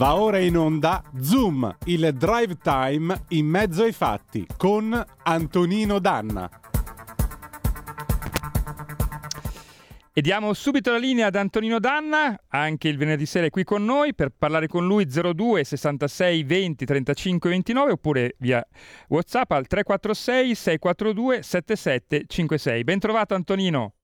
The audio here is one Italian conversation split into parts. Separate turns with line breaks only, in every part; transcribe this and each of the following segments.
Va ora in onda Zoom, il drive time in mezzo ai fatti con Antonino Danna.
E diamo subito la linea ad Antonino Danna, anche il venerdì sera è qui con noi per parlare con lui 02 66 20 35 29 oppure via WhatsApp al 346 642 7756. Ben trovato Antonino.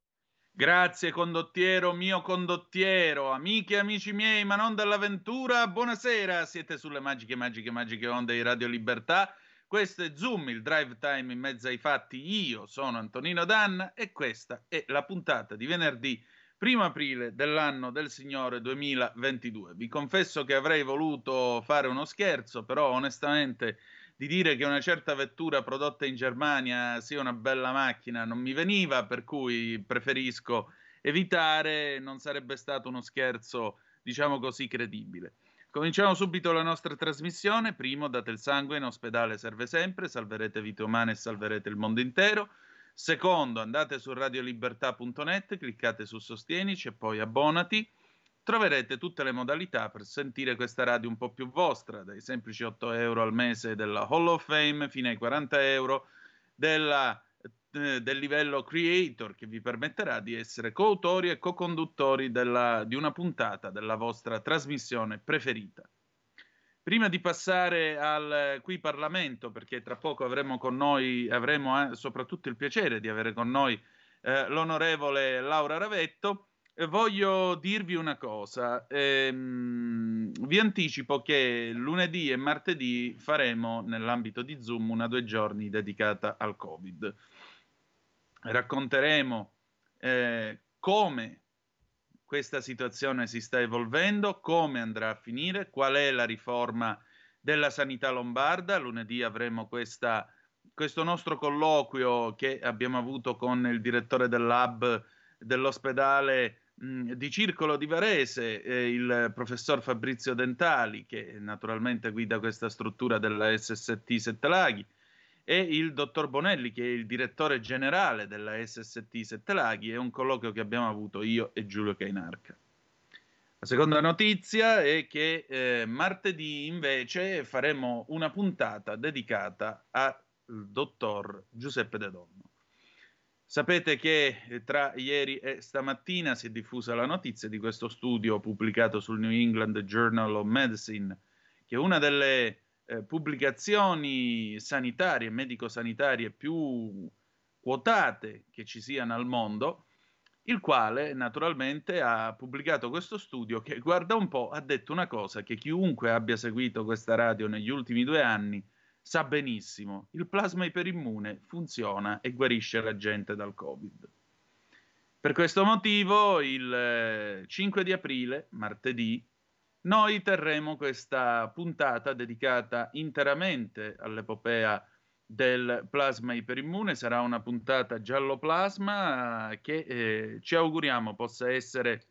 Grazie condottiero mio condottiero, amiche e amici miei, ma non dell'avventura, buonasera, siete sulle magiche, magiche, magiche onde di Radio Libertà. Questo è Zoom, il drive time in mezzo ai fatti. Io sono Antonino Danna e questa è la puntata di venerdì 1 aprile dell'anno del Signore 2022. Vi confesso che avrei voluto fare uno scherzo, però onestamente di dire che una certa vettura prodotta in Germania sia una bella macchina non mi veniva, per cui preferisco evitare, non sarebbe stato uno scherzo, diciamo così, credibile. Cominciamo subito la nostra trasmissione. Primo, date il sangue in ospedale serve sempre, salverete vite umane e salverete il mondo intero. Secondo, andate su radiolibertà.net, cliccate su Sostienici e poi abbonati troverete tutte le modalità per sentire questa radio un po' più vostra, dai semplici 8 euro al mese della Hall of Fame fino ai 40 euro della, eh, del livello creator che vi permetterà di essere coautori e co-conduttori della, di una puntata della vostra trasmissione preferita. Prima di passare al qui Parlamento, perché tra poco avremo con noi, avremo eh, soprattutto il piacere di avere con noi eh, l'onorevole Laura Ravetto, voglio dirvi una cosa. Ehm, vi anticipo che lunedì e martedì faremo nell'ambito di Zoom una due giorni dedicata al Covid. Racconteremo eh, come questa situazione si sta evolvendo, come andrà a finire, qual è la riforma della sanità lombarda. Lunedì avremo questa, questo nostro colloquio che abbiamo avuto con il direttore del lab dell'ospedale di Circolo di Varese, eh, il professor Fabrizio Dentali, che naturalmente guida questa struttura della SST Sette Laghi, e il dottor Bonelli, che è il direttore generale della SST Sette Laghi. È un colloquio che abbiamo avuto io e Giulio Cainarca. La seconda notizia è che eh, martedì invece faremo una puntata dedicata al dottor Giuseppe De Donno. Sapete che eh, tra ieri e stamattina si è diffusa la notizia di questo studio pubblicato sul New England Journal of Medicine, che è una delle eh, pubblicazioni sanitarie, medico-sanitarie più quotate che ci siano al mondo, il quale naturalmente ha pubblicato questo studio che, guarda un po', ha detto una cosa che chiunque abbia seguito questa radio negli ultimi due anni sa benissimo, il plasma iperimmune funziona e guarisce la gente dal Covid. Per questo motivo, il 5 eh, di aprile, martedì, noi terremo questa puntata dedicata interamente all'epopea del plasma iperimmune. Sarà una puntata giallo plasma che eh, ci auguriamo possa essere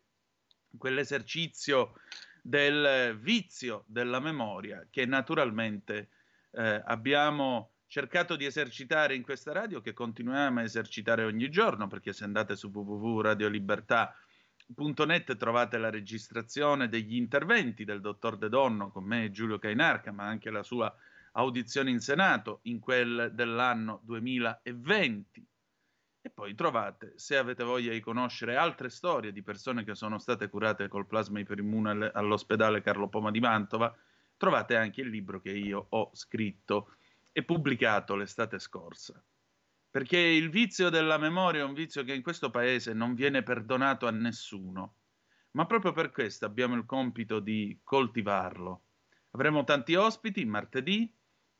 quell'esercizio del vizio della memoria che naturalmente eh, abbiamo cercato di esercitare in questa radio, che continuiamo a esercitare ogni giorno, perché se andate su www.radiolibertà.net trovate la registrazione degli interventi del dottor De Donno con me e Giulio Cainarca, ma anche la sua audizione in Senato in quel dell'anno 2020. E poi trovate, se avete voglia di conoscere altre storie di persone che sono state curate col plasma iperimmune all'ospedale Carlo Poma di Mantova, trovate anche il libro che io ho scritto e pubblicato l'estate scorsa. Perché il vizio della memoria è un vizio che in questo paese non viene perdonato a nessuno, ma proprio per questo abbiamo il compito di coltivarlo. Avremo tanti ospiti martedì,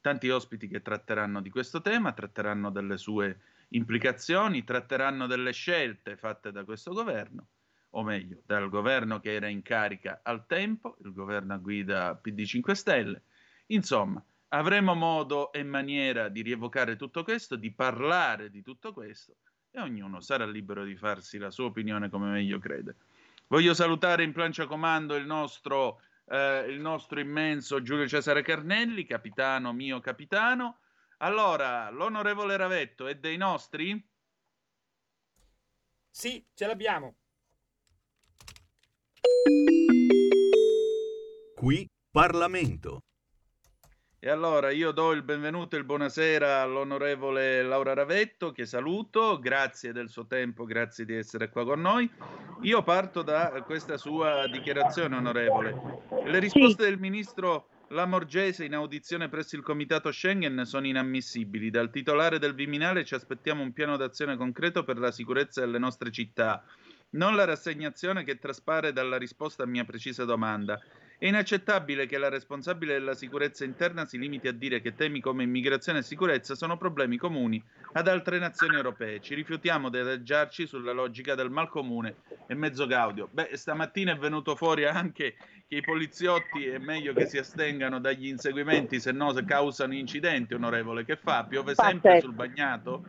tanti ospiti che tratteranno di questo tema, tratteranno delle sue implicazioni, tratteranno delle scelte fatte da questo governo o meglio, dal governo che era in carica al tempo, il governo a guida PD 5 Stelle. Insomma, avremo modo e maniera di rievocare tutto questo, di parlare di tutto questo e ognuno sarà libero di farsi la sua opinione come meglio crede. Voglio salutare in plancia comando il nostro, eh, il nostro immenso Giulio Cesare Carnelli, capitano mio capitano. Allora, l'onorevole Ravetto è dei nostri?
Sì, ce l'abbiamo.
Qui
Parlamento.
E allora io do il benvenuto e il buonasera all'onorevole Laura Ravetto, che saluto, grazie del suo tempo, grazie di essere qua con noi. Io parto da questa sua dichiarazione, onorevole. Le risposte sì. del ministro Lamorgese in audizione presso il comitato Schengen sono inammissibili. Dal titolare del Viminale ci aspettiamo un piano d'azione concreto per la sicurezza delle nostre città, non la rassegnazione che traspare dalla risposta a mia precisa domanda. È inaccettabile che la responsabile della sicurezza interna si limiti a dire che temi come immigrazione e sicurezza sono problemi comuni ad altre nazioni europee. Ci rifiutiamo di adagiarci sulla logica del mal comune e mezzo gaudio. Beh, stamattina è venuto fuori anche che i poliziotti è meglio che si astengano dagli inseguimenti, se no causano incidenti, onorevole. Che fa? Piove sempre sul bagnato?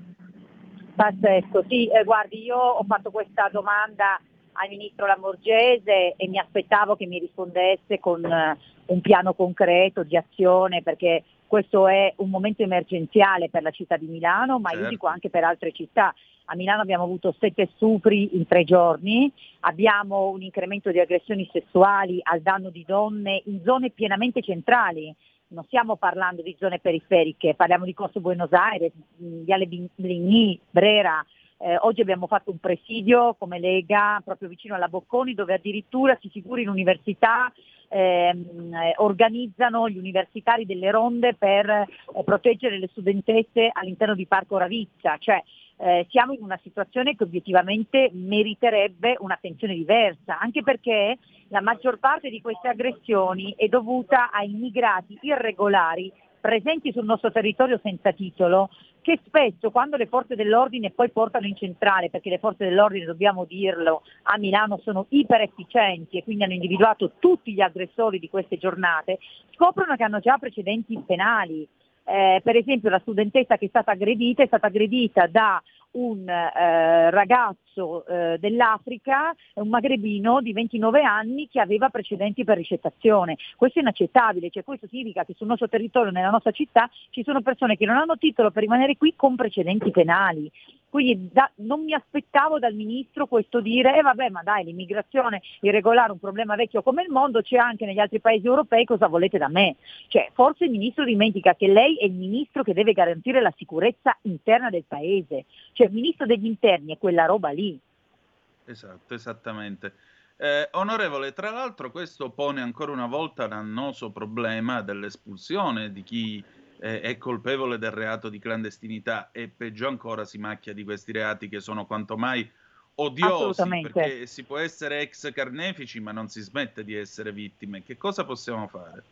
Pazzesco, sì, eh, guardi, io ho fatto questa domanda al ministro Lamorgese e mi aspettavo che mi rispondesse con uh, un piano concreto di azione perché questo è un momento emergenziale per la città di Milano, ma certo. io dico anche per altre città. A Milano abbiamo avuto sette stupri in tre giorni, abbiamo un incremento di aggressioni sessuali al danno di donne in zone pienamente centrali. Non stiamo parlando di zone periferiche, parliamo di Corso Buenos Aires, Viale Bligny, Brera, eh, oggi abbiamo fatto un presidio come Lega proprio vicino alla Bocconi dove addirittura si figuri in università ehm, eh, organizzano gli universitari delle ronde per eh, proteggere le studentesse all'interno di Parco Ravizza, cioè eh, siamo in una situazione che obiettivamente meriterebbe un'attenzione diversa, anche perché la maggior parte di queste aggressioni è dovuta a immigrati irregolari presenti sul nostro territorio senza titolo, che spesso quando le forze dell'ordine poi portano in centrale, perché le forze dell'ordine, dobbiamo dirlo, a Milano sono iper efficienti e quindi hanno individuato tutti gli aggressori di queste giornate, scoprono che hanno già precedenti penali. Eh, per esempio la studentessa che è stata aggredita è stata aggredita da un eh, ragazzo eh, dell'Africa, un magrebino di 29 anni che aveva precedenti per ricettazione. Questo è inaccettabile, cioè questo significa che sul nostro territorio, nella nostra città, ci sono persone che non hanno titolo per rimanere qui con precedenti penali. Quindi da, non mi aspettavo dal ministro questo dire, eh vabbè ma dai l'immigrazione irregolare è un problema vecchio come il mondo, c'è anche negli altri paesi europei, cosa volete da me? Cioè forse il ministro dimentica che lei è il ministro che deve garantire la sicurezza interna del paese, cioè il ministro degli interni è quella roba lì.
Esatto, esattamente. Eh, onorevole, tra l'altro questo pone ancora una volta l'annoso problema dell'espulsione di chi eh, è colpevole del reato di clandestinità e peggio ancora si macchia di questi reati che sono quanto mai odiosi perché si può essere ex carnefici ma non si smette di essere vittime. Che cosa possiamo fare?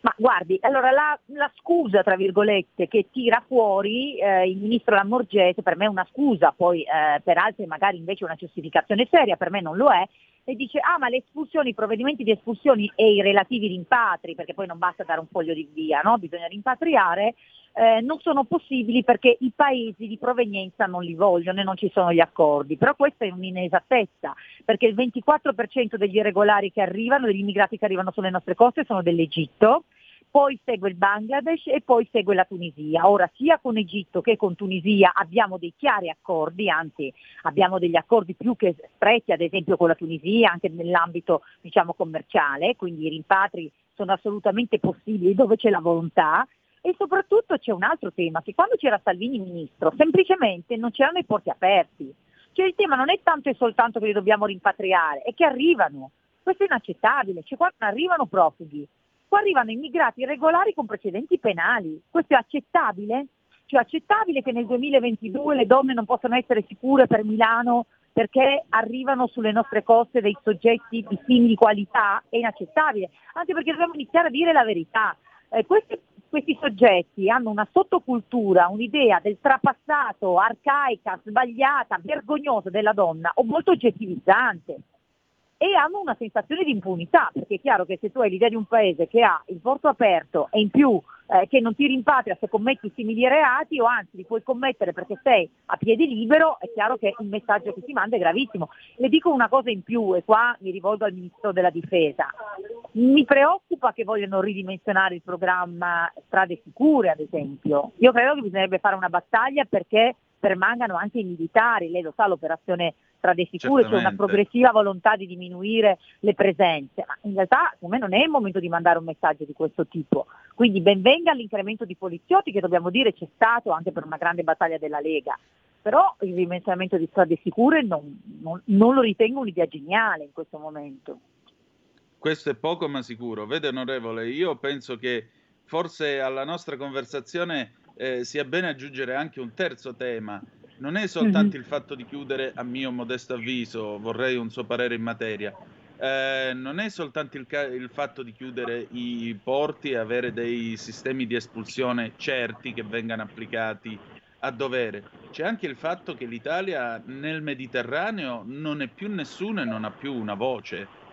Ma guardi, allora la, la, scusa, tra virgolette, che tira fuori eh, il ministro Lamorgese, per me è una scusa, poi eh, per altri magari invece una giustificazione seria, per me non lo è, e dice ah ma le espulsioni, i provvedimenti di espulsioni e i relativi rimpatri, perché poi non basta dare un foglio di via, no? bisogna rimpatriare, eh, non sono possibili perché i paesi di provenienza non li vogliono e non ci sono gli accordi. Però questa è un'inesattezza, perché il 24% degli irregolari che arrivano, degli immigrati che arrivano sulle nostre coste sono dell'Egitto, poi segue il Bangladesh e poi segue la Tunisia. Ora sia con Egitto che con Tunisia abbiamo dei chiari accordi, anzi abbiamo degli accordi più che stretti, ad esempio con la Tunisia, anche nell'ambito diciamo, commerciale, quindi i rimpatri sono assolutamente possibili dove c'è la volontà. E soprattutto c'è un altro tema, che quando c'era Salvini ministro semplicemente non c'erano i porti aperti. Cioè il tema non è tanto e soltanto che li dobbiamo rimpatriare, è che arrivano. Questo è inaccettabile, cioè quando arrivano profughi, qua arrivano immigrati irregolari con precedenti penali. Questo è accettabile? Cioè accettabile che nel 2022 le donne non possano essere sicure per Milano perché arrivano sulle nostre coste dei soggetti di simili qualità? È inaccettabile, anche perché dobbiamo iniziare a dire la verità. Eh, questi questi soggetti hanno una sottocultura, un'idea del trapassato, arcaica, sbagliata, vergognosa della donna o molto oggettivizzante e hanno una sensazione di impunità, perché è chiaro che se tu hai l'idea di un paese che ha il porto aperto e in più eh, che non ti rimpatria se commetti simili reati o anzi li puoi commettere perché sei a piede libero, è chiaro che il messaggio che si manda è gravissimo. Le dico una cosa in più e qua mi rivolgo al Ministro della Difesa. Mi preoccupa che vogliano ridimensionare il programma Strade Sicure, ad esempio. Io credo che bisognerebbe fare una battaglia perché permangano anche i militari, lei lo sa l'operazione strade sicure, c'è una progressiva volontà di diminuire le presenze, ma in realtà secondo me non è il momento di mandare un messaggio di questo tipo. Quindi benvenga l'incremento di poliziotti che dobbiamo dire c'è stato anche per una grande battaglia della Lega, però il ridimensionamento di strade sicure non, non, non lo ritengo un'idea geniale in questo momento.
Questo è poco ma sicuro. Vede onorevole, io penso che forse alla nostra conversazione eh, sia bene aggiungere anche un terzo tema non è soltanto mm-hmm. il fatto di chiudere, a mio modesto avviso, vorrei un suo parere in materia, eh, non è soltanto il, ca- il, fatto di chiudere i porti e avere dei sistemi di espulsione certi che vengano applicati a dovere, c'è anche il fatto che l'Italia nel Mediterraneo non è più nessuno e non ha più una voce.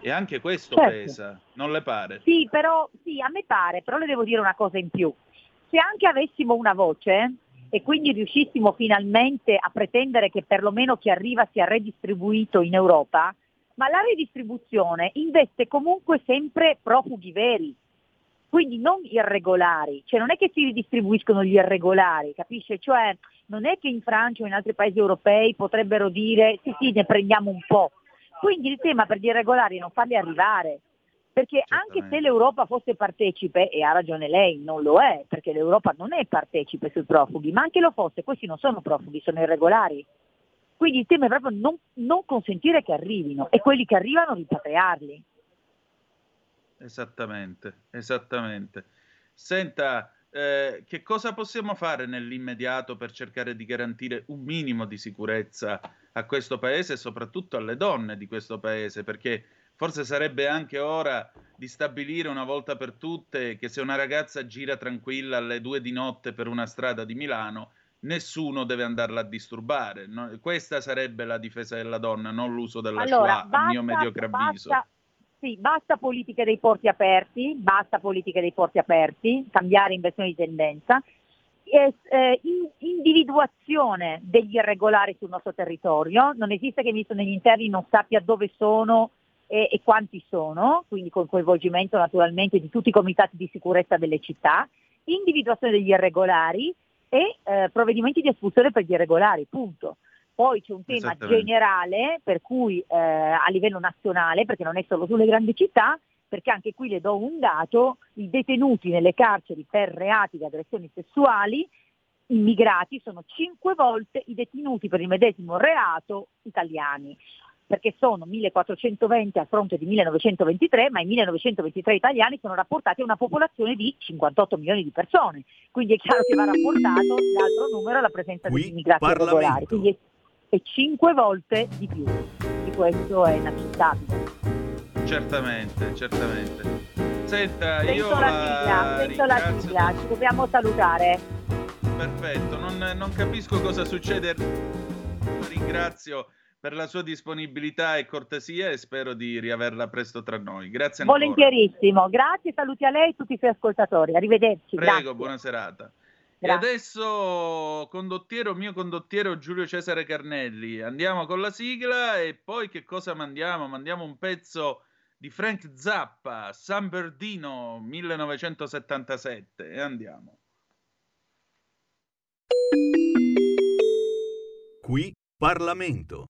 E anche questo certo. pesa, non le pare?
Sì, però sì, a me pare, però le devo dire una cosa in più. Se anche avessimo una voce, e quindi riuscissimo finalmente a pretendere che perlomeno chi arriva sia redistribuito in Europa, ma la redistribuzione investe comunque sempre profughi veri, quindi non irregolari, cioè non è che si ridistribuiscono gli irregolari, capisce? Cioè non è che in Francia o in altri paesi europei potrebbero dire sì sì ne prendiamo un po', quindi il tema per gli irregolari è non farli arrivare, perché anche se l'Europa fosse partecipe, e ha ragione lei, non lo è, perché l'Europa non è partecipe sui profughi, ma anche lo fosse, questi non sono profughi, sono irregolari. Quindi il tema è proprio non, non consentire che arrivino e quelli che arrivano ripatriarli.
Esattamente, esattamente. Senta, eh, che cosa possiamo fare nell'immediato per cercare di garantire un minimo di sicurezza a questo paese e soprattutto alle donne di questo paese? Perché Forse sarebbe anche ora di stabilire una volta per tutte che se una ragazza gira tranquilla alle due di notte per una strada di Milano, nessuno deve andarla a disturbare. No? Questa sarebbe la difesa della donna, non l'uso della allora, Shoah, basta, a mio mediocre avviso.
Basta, sì, basta politiche dei porti aperti, basta politiche dei porti aperti, cambiare inversione di tendenza, eh, in, individuazione degli irregolari sul nostro territorio, non esiste che il ministro degli interni non sappia dove sono e, e quanti sono, quindi con coinvolgimento naturalmente di tutti i comitati di sicurezza delle città, individuazione degli irregolari e eh, provvedimenti di espulsione per gli irregolari, punto. Poi c'è un tema generale per cui eh, a livello nazionale, perché non è solo sulle grandi città, perché anche qui le do un dato, i detenuti nelle carceri per reati di aggressioni sessuali immigrati sono cinque volte i detenuti per il medesimo reato italiani perché sono 1420 a fronte di 1923, ma i 1923 italiani sono rapportati a una popolazione di 58 milioni di persone, quindi è chiaro che va rapportato l'altro numero alla presenza Qui, di immigrati regolari, quindi è, è 5 volte di più, di questo è inaccettabile.
Certamente, certamente. Senta,
sento
io
la sigla, sento la sigla, ci dobbiamo salutare.
Perfetto, non, non capisco cosa succede. Ringrazio per la sua disponibilità e cortesia e spero di riaverla presto tra noi. Grazie ancora.
Volentierissimo, grazie, saluti a lei e a tutti i suoi ascoltatori. Arrivederci.
Prego,
grazie.
buona serata. Grazie. E adesso, condottiero, mio condottiero Giulio Cesare Carnelli, andiamo con la sigla e poi che cosa mandiamo? Mandiamo un pezzo di Frank Zappa, San Bernardino 1977 e andiamo.
Qui Parlamento.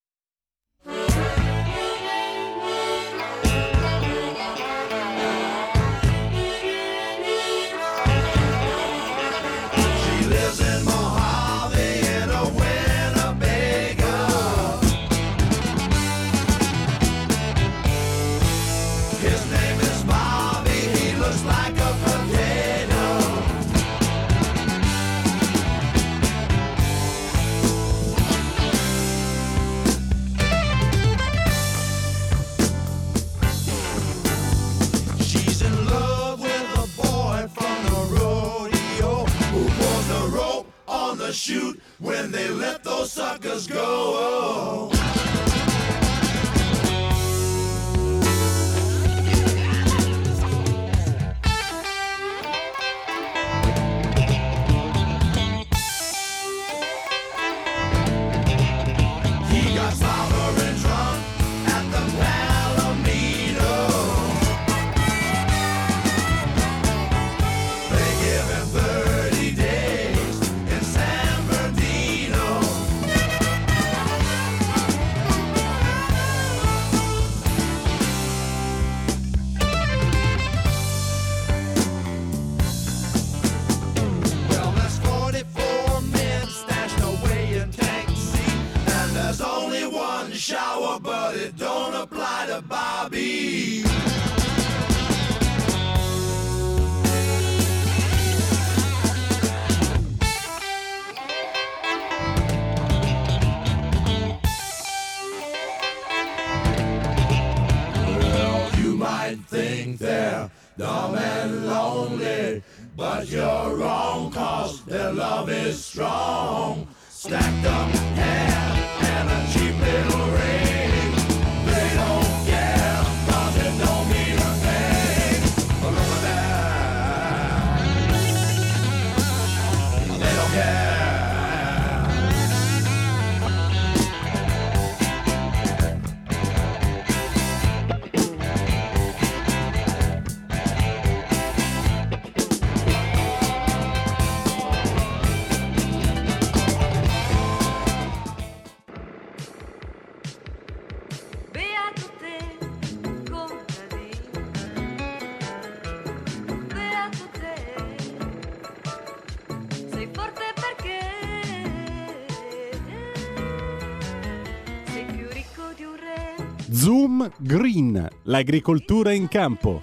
L'agricoltura in campo.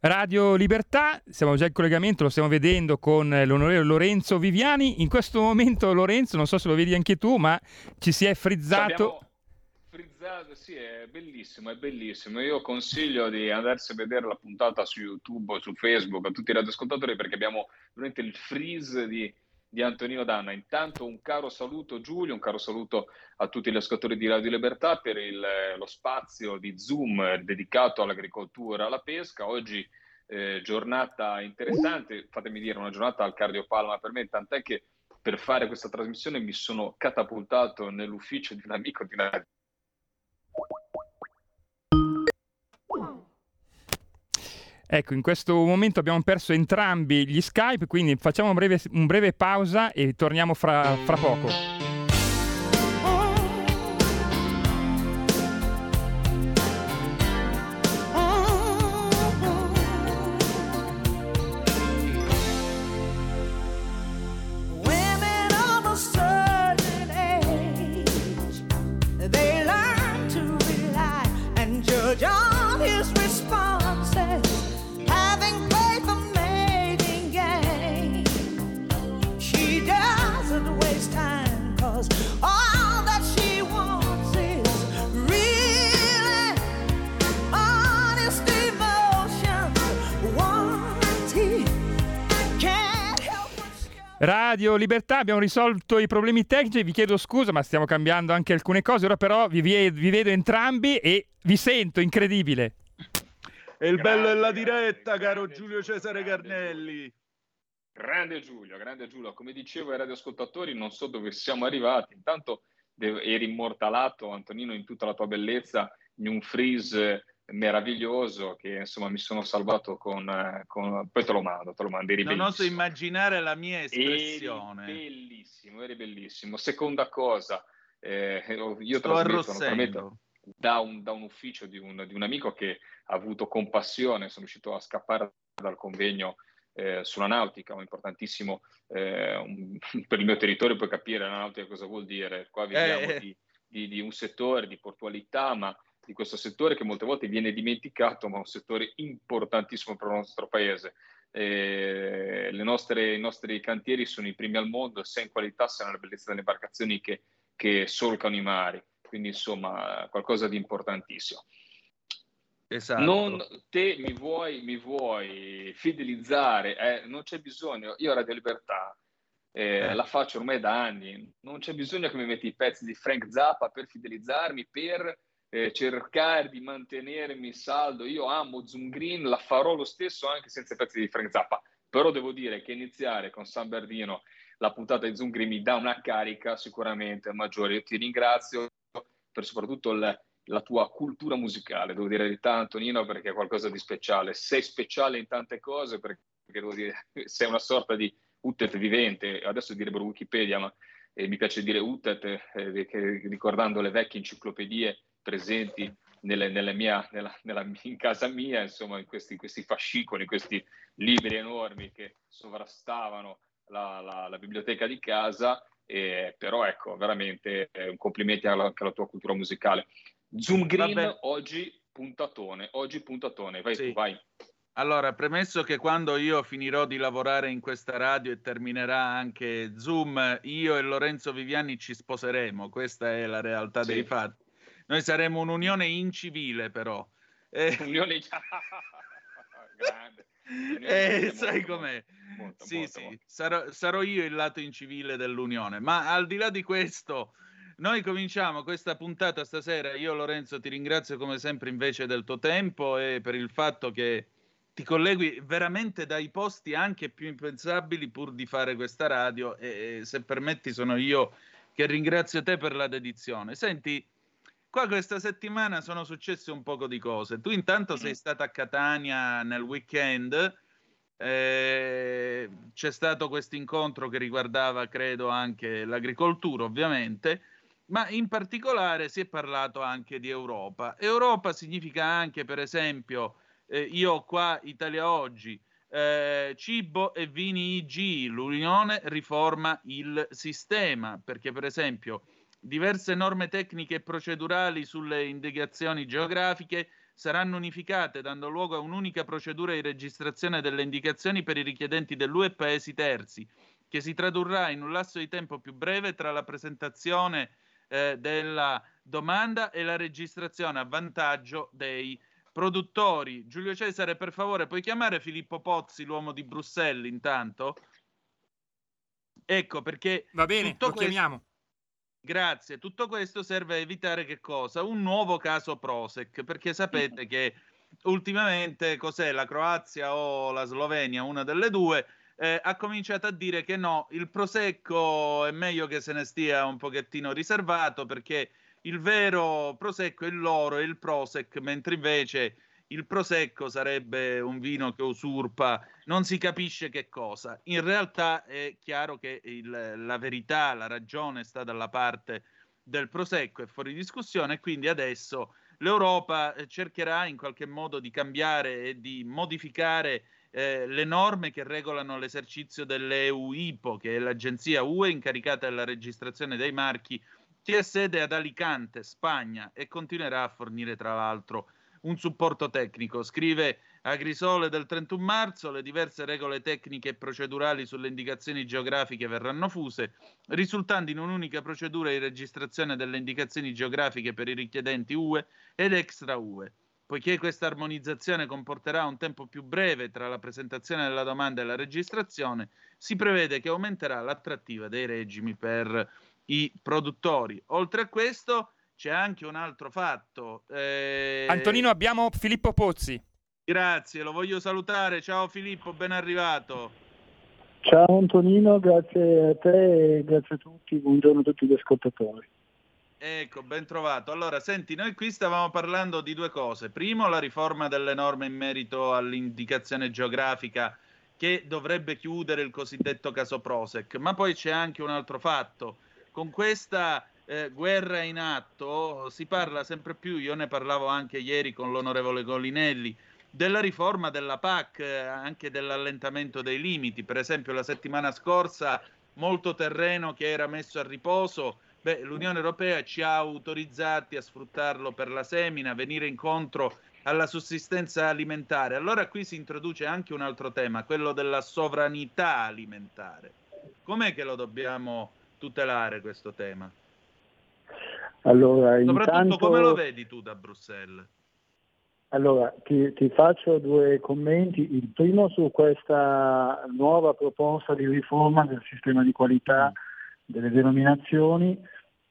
Radio Libertà, siamo già in collegamento, lo stiamo vedendo con l'onorevole Lorenzo Viviani. In questo momento, Lorenzo, non so se lo vedi anche tu, ma ci si è frizzato.
Abbiamo frizzato, sì, è bellissimo, è bellissimo. Io consiglio di andarsi a vedere la puntata su YouTube su Facebook a tutti i radioascoltatori perché abbiamo veramente il freeze di, di Antonino Danna. Intanto un caro saluto Giulio, un caro saluto a tutti gli ascoltatori di Radio Libertà per il- lo spazio di Zoom eh, dedicato all'agricoltura, alla pesca. Oggi eh, giornata interessante, fatemi dire, una giornata al cardiopalma per me, tant'è che per fare questa trasmissione mi sono catapultato nell'ufficio di un amico di una
Ecco, in questo momento abbiamo perso entrambi gli Skype, quindi facciamo un breve, un breve pausa e torniamo fra, fra poco. Radio Libertà, abbiamo risolto i problemi tecnici, vi chiedo scusa ma stiamo cambiando anche alcune cose, ora però vi, vi- vi vedo entrambi e vi sento, incredibile.
E il bello della diretta,
grazie,
caro Giulio Cesare. Carnelli.
Grande Giulio, grande Giulio. Come dicevo ai radioascoltatori, non so dove siamo arrivati. Intanto eri immortalato, Antonino, in tutta la tua bellezza, in un freeze meraviglioso che insomma mi sono salvato con, eh, con- poi te lo mando, te lo mando, eri
Non oso
bellissimo.
immaginare la mia
Eri
espressione.
bellissimo, eri bellissimo. Seconda cosa, eh, io
Sto
trasmetto naturalmente da un, da un ufficio di un, di un amico che ha avuto compassione, sono riuscito a scappare dal convegno eh, sulla nautica, un importantissimo eh, un- per il mio territorio, puoi capire la nautica cosa vuol dire. Qua vediamo
Eh.
di, di- di un settore di portualità, ma di questo settore che molte volte viene dimenticato, ma è un settore importantissimo per il nostro paese. Eh, le nostre- I nostri cantieri sono i primi al mondo, sia in qualità sia nella bellezza delle imbarcazioni che, che solcano i mari. Quindi, insomma, qualcosa di importantissimo.
Esatto.
Non te mi vuoi, mi vuoi fidelizzare, eh, non c'è bisogno. Io Radio Libertà eh,
Eh.
la faccio ormai da anni, non c'è bisogno che mi metti i pezzi di Frank Zappa per fidelizzarmi, per eh, cercare di mantenermi saldo. Io amo Zoom Green, la farò lo stesso anche senza i pezzi di Frank Zappa. Però devo dire che iniziare con San Bernardino la puntata di Zoom Green mi dà una carica sicuramente maggiore. Io ti ringrazio per soprattutto il- la tua cultura musicale, devo dire la verità Antonino perché è qualcosa di speciale. Sei speciale in tante cose perché devo dire, sei una sorta di Uttet vivente, adesso direbbero Wikipedia, ma eh, mi piace dire Uttet, eh, ricordando le vecchie enciclopedie presenti nelle- nelle mia- nella- nella- in casa mia, insomma, in questi, questi fascicoli, questi libri enormi che sovrastavano la, la- la biblioteca di casa, eh, però ecco, veramente eh, un complimenti alla, anche alla tua cultura musicale. Zoom Green,
Vabbè.
oggi puntatone, oggi puntatone, vai
Sì.
tu, vai.
Allora, premesso che quando io finirò di lavorare in questa radio e terminerà anche Zoom, io e Lorenzo Viviani ci sposeremo, questa è la realtà
Sì.
dei fatti. Noi saremo un'unione incivile però. Eh,
Unione grande.
eh,
Unione
sai
molto,
com'è?
molto,
Sì,
molto,
sì,
molto.
sarò, sarò io il lato incivile dell'unione. Ma al di là di questo, noi cominciamo questa puntata stasera. Io, Lorenzo, ti ringrazio come sempre invece del tuo tempo e per il fatto che ti colleghi veramente dai posti anche più impensabili pur di fare questa radio. E, e se permetti, sono io che ringrazio te per la dedizione. Senti. Qua questa settimana sono successe un poco di cose. Tu intanto sei stata a Catania nel weekend, eh, c'è stato questo incontro che riguardava, credo, anche l'agricoltura, ovviamente, ma in particolare si è parlato anche di Europa. Europa significa anche, per esempio, eh, io qua Italia Oggi, eh, cibo e vini IG, l'Unione riforma il sistema, perché per esempio diverse norme tecniche e procedurali sulle indicazioni geografiche saranno unificate, dando luogo a un'unica procedura di registrazione delle indicazioni per i richiedenti dell'UE e paesi terzi, che si tradurrà in un lasso di tempo più breve tra la presentazione eh, della domanda e la registrazione a vantaggio dei produttori. Giulio Cesare, per favore, puoi chiamare Filippo Pozzi, l'uomo di Bruxelles, intanto? Ecco perché
Va bene, lo
questo-
chiamiamo.
Grazie. Tutto questo serve a evitare che cosa? Un nuovo caso Prosec, perché sapete che ultimamente cos'è la Croazia o la Slovenia, una delle due, eh, ha cominciato a dire che no, il Prosecco è meglio che se ne stia un pochettino riservato perché il vero Prosecco è l'oro e il Prosec, mentre invece il Prosecco sarebbe un vino che usurpa non si capisce che cosa. In realtà è chiaro che il- la verità, la ragione sta dalla parte del Prosecco, è fuori discussione, quindi adesso l'Europa eh, cercherà in qualche modo di cambiare e di modificare eh, le norme che regolano l'esercizio dell'EUIPO, che è l'agenzia UE incaricata della registrazione dei marchi, che ha sede ad Alicante, Spagna, e continuerà a fornire tra l'altro un supporto tecnico. Scrive Agrisole del 31 marzo, le diverse regole tecniche e procedurali sulle indicazioni geografiche verranno fuse, risultando in un'unica procedura di registrazione delle indicazioni geografiche per i richiedenti UE ed extra UE. Poiché questa armonizzazione comporterà un tempo più breve tra la presentazione della domanda e la registrazione, si prevede che aumenterà l'attrattiva dei regimi per i produttori. Oltre a questo, c'è anche un altro fatto. eh,
Antonino, abbiamo Filippo Pozzi.
Grazie, lo voglio salutare. Ciao Filippo, ben arrivato.
Ciao Antonino, grazie a te e grazie a tutti, buongiorno a tutti gli ascoltatori.
Ecco, ben trovato. Allora, senti, noi qui stavamo parlando di due cose. Primo, la riforma delle norme in merito all'indicazione geografica che dovrebbe chiudere il cosiddetto caso Prosec, ma poi c'è anche un altro fatto. Con questa eh, guerra in atto si parla sempre più, io ne parlavo anche ieri con l'onorevole Golinelli, della riforma della PAC, eh, anche dell'allentamento dei limiti. Per esempio, la settimana scorsa molto terreno che era messo a riposo, beh, l'Unione Europea ci ha autorizzati a sfruttarlo per la semina, venire incontro alla sussistenza alimentare. Allora qui si introduce anche un altro tema, quello della sovranità alimentare. Com'è che lo dobbiamo tutelare questo tema?
Allora,
Soprattutto
intanto,
come lo vedi tu da Bruxelles?
allora, ti, ti faccio due commenti. Il primo su questa nuova proposta di riforma del sistema di qualità delle denominazioni.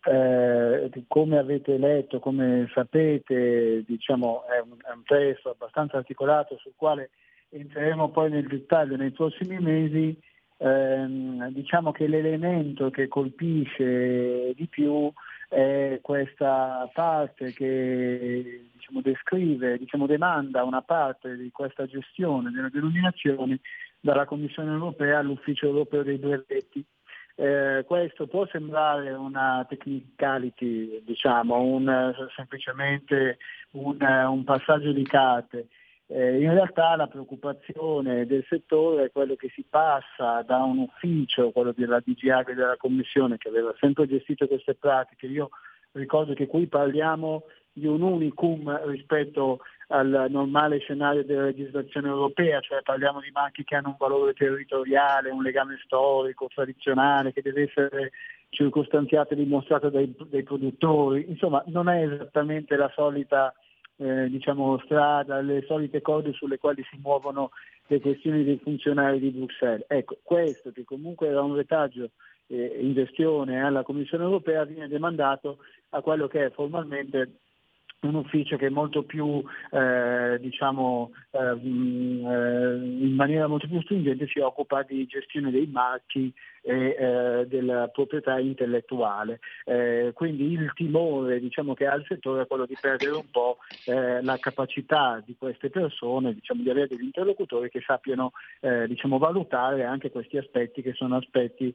Eh, come avete letto, come sapete, diciamo, è un, è un testo abbastanza articolato sul quale entreremo poi nel dettaglio nei prossimi mesi. Ehm, diciamo che l'elemento che colpisce di più è questa parte che diciamo, descrive, diciamo, demanda una parte di questa gestione delle denominazioni dalla Commissione europea all'Ufficio europeo dei brevetti. Eh, questo può sembrare una technicality, diciamo, un, semplicemente un, un passaggio di carte. Eh, in realtà la preoccupazione del settore è quello che si passa da un ufficio, quello della DG Agri della Commissione, che aveva sempre gestito queste pratiche. Io ricordo che qui parliamo di un unicum rispetto al normale scenario della legislazione europea, cioè parliamo di marchi che hanno un valore territoriale, un legame storico, tradizionale, che deve essere circostanziata e dimostrata dai, dai produttori, insomma non è esattamente la solita eh, diciamo, strada, le solite cose sulle quali si muovono le questioni dei funzionari di Bruxelles. Ecco, questo che comunque era un retaggio eh, in gestione alla Commissione europea viene demandato a quello che è formalmente un ufficio che è molto più, eh, diciamo, eh, mh, eh, in maniera molto più stringente si occupa di gestione dei marchi e eh, della proprietà intellettuale. Eh, quindi il timore diciamo, che ha il settore è quello di perdere un po' eh, la capacità di queste persone, diciamo, di avere degli interlocutori che sappiano diciamo, valutare anche questi aspetti che sono aspetti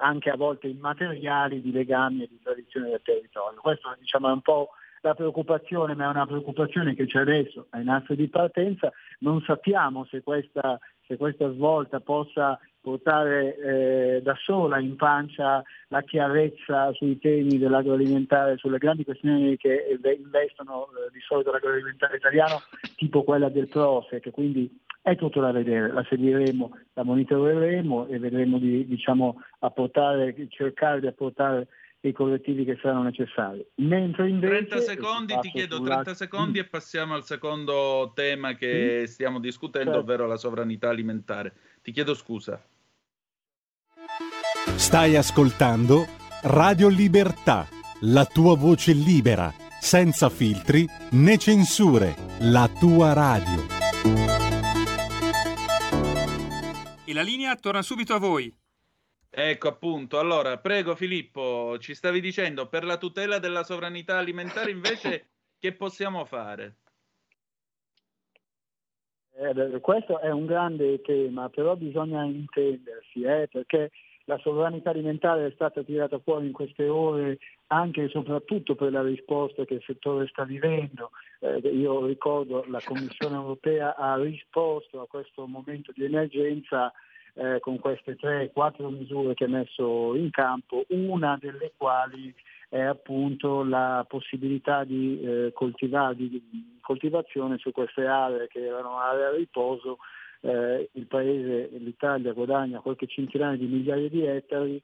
anche a volte immateriali di legami e di tradizione del territorio. Questo diciamo, è un po' la preoccupazione, ma è una preoccupazione che c'è adesso ai nastri di partenza, non sappiamo se questa, se questa svolta possa portare eh, da sola in pancia la chiarezza sui temi dell'agroalimentare, sulle grandi questioni che investono eh, di solito l'agroalimentare italiano, tipo quella del PROSEC, quindi è tutto da vedere, la seguiremo, la monitoreremo e vedremo di diciamo, apportare, cercare di apportare i correttivi che saranno necessari. Mentre invece,
30 secondi, ti chiedo 30 secondi e passiamo al secondo tema che stiamo discutendo,
Certo.
ovvero la sovranità alimentare. Ti chiedo scusa.
Stai ascoltando Radio Libertà, la tua voce libera, senza filtri né censure, la tua radio.
E la linea torna subito a voi.
Ecco appunto, allora prego Filippo, ci stavi dicendo per la tutela della sovranità alimentare invece che possiamo fare?
Eh, questo è un grande tema, però bisogna intendersi, eh, perché la sovranità alimentare è stata tirata fuori in queste ore anche e soprattutto per la risposta che il settore sta vivendo. Eh, io ricordo la Commissione europea ha risposto a questo momento di emergenza eh, con queste tre, quattro misure che ha messo in campo, una delle quali è appunto la possibilità di, eh, coltivare, di, coltivazione su queste aree che erano aree a riposo. Eh, il paese, l'Italia guadagna qualche centinaia di migliaia di ettari,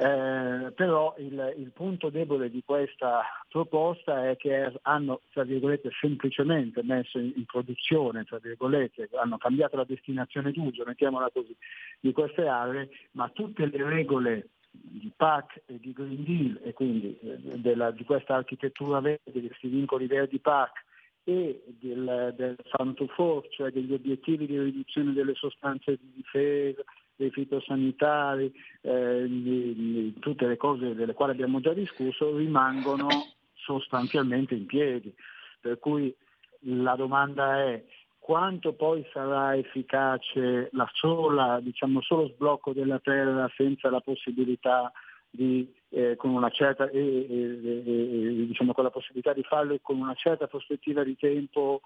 eh, però il, il punto debole di questa proposta è che hanno, semplicemente messo in, in produzione, hanno cambiato la destinazione d'uso, mettiamola così, di queste aree, ma tutte le regole di PAC e di Green Deal e quindi eh, della- di questa architettura verde, di questi vincoli verdi PAC e del, del Farm to Fork, cioè degli obiettivi di riduzione delle sostanze di difesa, dei fitosanitari, eh, di- di tutte le cose delle quali abbiamo già discusso, rimangono sostanzialmente in piedi. Per cui la domanda è quanto poi sarà efficace la sola, diciamo, solo sblocco della terra senza la possibilità di, eh, con una certa, e, e- e- e, diciamo, con la possibilità di farlo con una certa prospettiva di tempo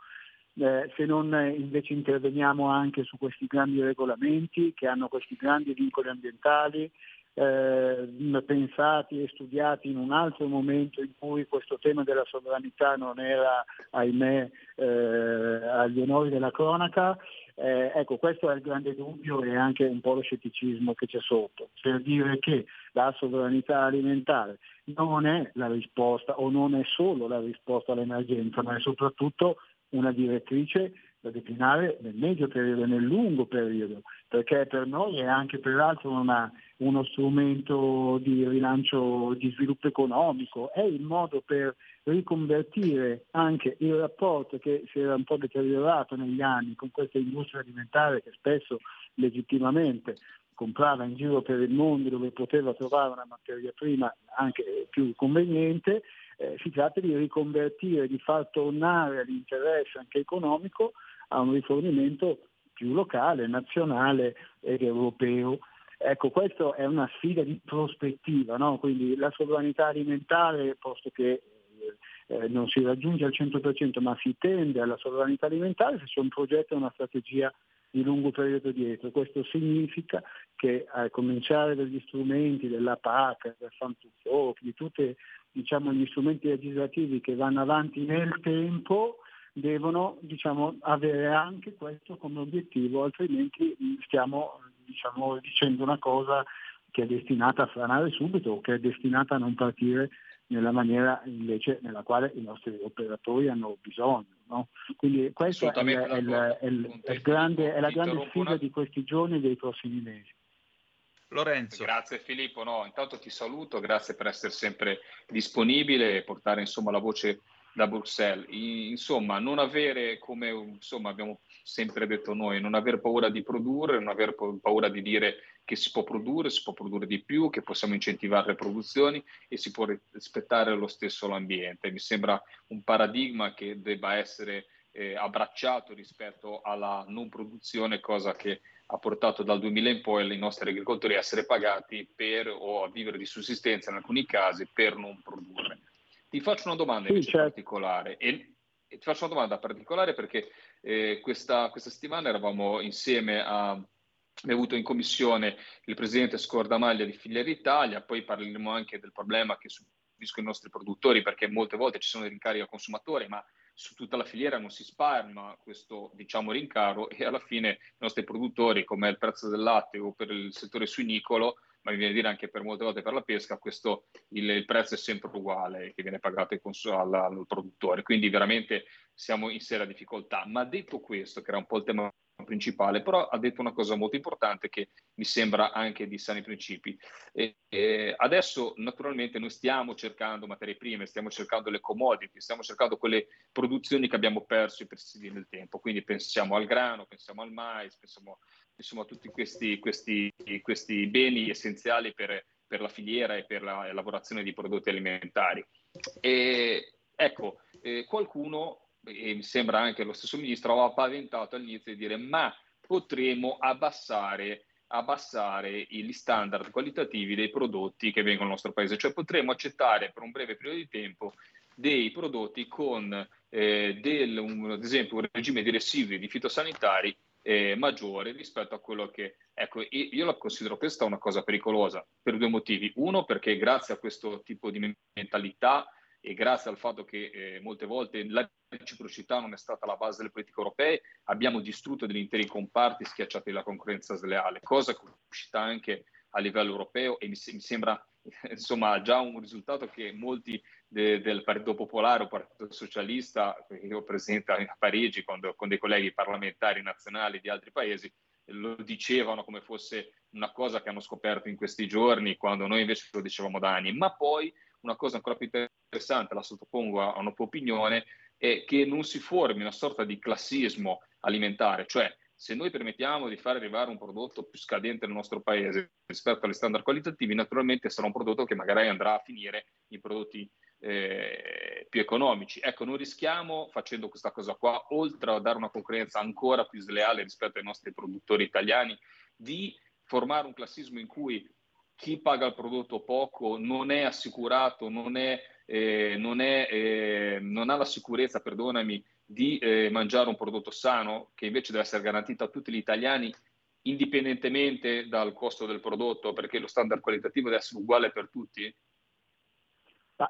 eh, se non eh, invece interveniamo anche su questi grandi regolamenti che hanno questi grandi vincoli ambientali, eh, pensati e studiati in un altro momento in cui questo tema della sovranità non era, ahimè, eh, agli onori della cronaca. Eh, ecco, questo è il grande dubbio e anche un po' lo scetticismo che c'è sotto, per dire che la sovranità alimentare non è la risposta o non è solo la risposta all'emergenza, ma è soprattutto una direttrice da declinare nel medio periodo e nel lungo periodo, perché per noi è anche peraltro una- uno strumento di rilancio di sviluppo economico, è il modo per riconvertire anche il rapporto che si era un po' deteriorato negli anni con questa industria alimentare che spesso legittimamente comprava in giro per il mondo dove poteva trovare una materia prima anche più conveniente, eh, si tratta di riconvertire, di far tornare l'interesse anche economico a un rifornimento più locale, nazionale ed europeo. Ecco, questa è una sfida di prospettiva, no? quindi la sovranità alimentare, posto che eh, non si raggiunge al 100%, ma si tende alla sovranità alimentare se c'è un progetto e una strategia di lungo periodo dietro. Questo significa che a cominciare dagli strumenti della PAC, del Fork, di tutti diciamo, gli strumenti legislativi che vanno avanti nel tempo, devono diciamo, avere anche questo come obiettivo, altrimenti stiamo diciamo, dicendo una cosa che è destinata a franare subito o che è destinata a non partire nella maniera invece nella quale i nostri operatori hanno bisogno. No? Quindi questa è, il- è il- è il- grande- è la grande sfida di questi giorni e dei prossimi mesi.
Lorenzo.
Grazie Filippo, no, intanto ti saluto, grazie per essere sempre disponibile e portare insomma la voce da Bruxelles. Insomma, non avere, come insomma, abbiamo sempre detto noi, non aver paura di produrre, non aver pa- paura di dire che si può produrre, si può produrre di più, che possiamo incentivare le produzioni e si può rispettare lo stesso l'ambiente. Mi sembra un paradigma che debba essere eh, abbracciato rispetto alla non produzione, cosa che ha portato dal 2000 in poi i nostri agricoltori a essere pagati per o a vivere di sussistenza in alcuni casi per non produrre. Ti faccio una domanda
Sì,
invece
certo.
particolare e, e ti faccio una domanda particolare perché eh, questa, questa settimana eravamo insieme a abbiamo avuto in commissione il presidente Scordamaglia di Filiera Italia, poi parleremo anche del problema che subiscono i nostri produttori perché molte volte ci sono rincari al consumatore, ma su tutta la filiera non si spalma questo diciamo rincaro e alla fine i nostri produttori come il prezzo del latte o per il settore suinicolo ma mi viene a dire anche per molte volte per la pesca questo il, il prezzo è sempre uguale che viene pagato cons- al, al produttore. Quindi veramente siamo in seria difficoltà. Ma detto questo che era un po' il tema principale però ha detto una cosa molto importante che mi sembra anche di sani principi e, e adesso naturalmente noi stiamo cercando materie prime, stiamo cercando le commodity, stiamo cercando quelle produzioni che abbiamo perso presidi nel tempo, quindi pensiamo al grano, pensiamo al mais, pensiamo insomma, a tutti questi, questi, questi beni essenziali per, per la filiera e per la lavorazione di prodotti alimentari. E ecco, eh, qualcuno, e mi sembra anche lo stesso ministro, aveva paventato all'inizio di dire ma potremo abbassare abbassare gli standard qualitativi dei prodotti che vengono nel nostro paese, cioè potremo accettare per un breve periodo di tempo dei prodotti con eh, del, un, ad esempio un regime di residui di fitosanitari eh, maggiore rispetto a quello che ecco io la considero questa una cosa pericolosa per due motivi. Uno perché grazie a questo tipo di mentalità e grazie al fatto che eh, molte volte la reciprocità non è stata la base delle politiche europee, abbiamo distrutto degli interi comparti schiacciati dalla concorrenza sleale, cosa che è uscita anche a livello europeo e mi, mi sembra insomma già un risultato che molti de- del Partito Popolare o Partito Socialista, che io presento a Parigi con, con dei colleghi parlamentari nazionali di altri paesi, lo dicevano come fosse una cosa che hanno scoperto in questi giorni, quando noi invece lo dicevamo da anni. Ma poi una cosa ancora più interessante, la sottopongo a, una tua opinione, è che non si formi una sorta di classismo alimentare, cioè se noi permettiamo di far arrivare un prodotto più scadente nel nostro paese rispetto agli standard qualitativi, naturalmente sarà un prodotto che magari andrà a finire in prodotti eh, più economici. Ecco, non rischiamo facendo questa cosa qua, oltre a dare una concorrenza ancora più sleale rispetto ai nostri produttori italiani, di formare un classismo in cui chi paga il prodotto poco non è assicurato, non, è, eh, non, è, eh, non ha la sicurezza, perdonami, di eh, mangiare un prodotto sano, che invece deve essere garantito a tutti gli italiani, indipendentemente dal costo del prodotto, perché lo standard qualitativo deve essere uguale per tutti?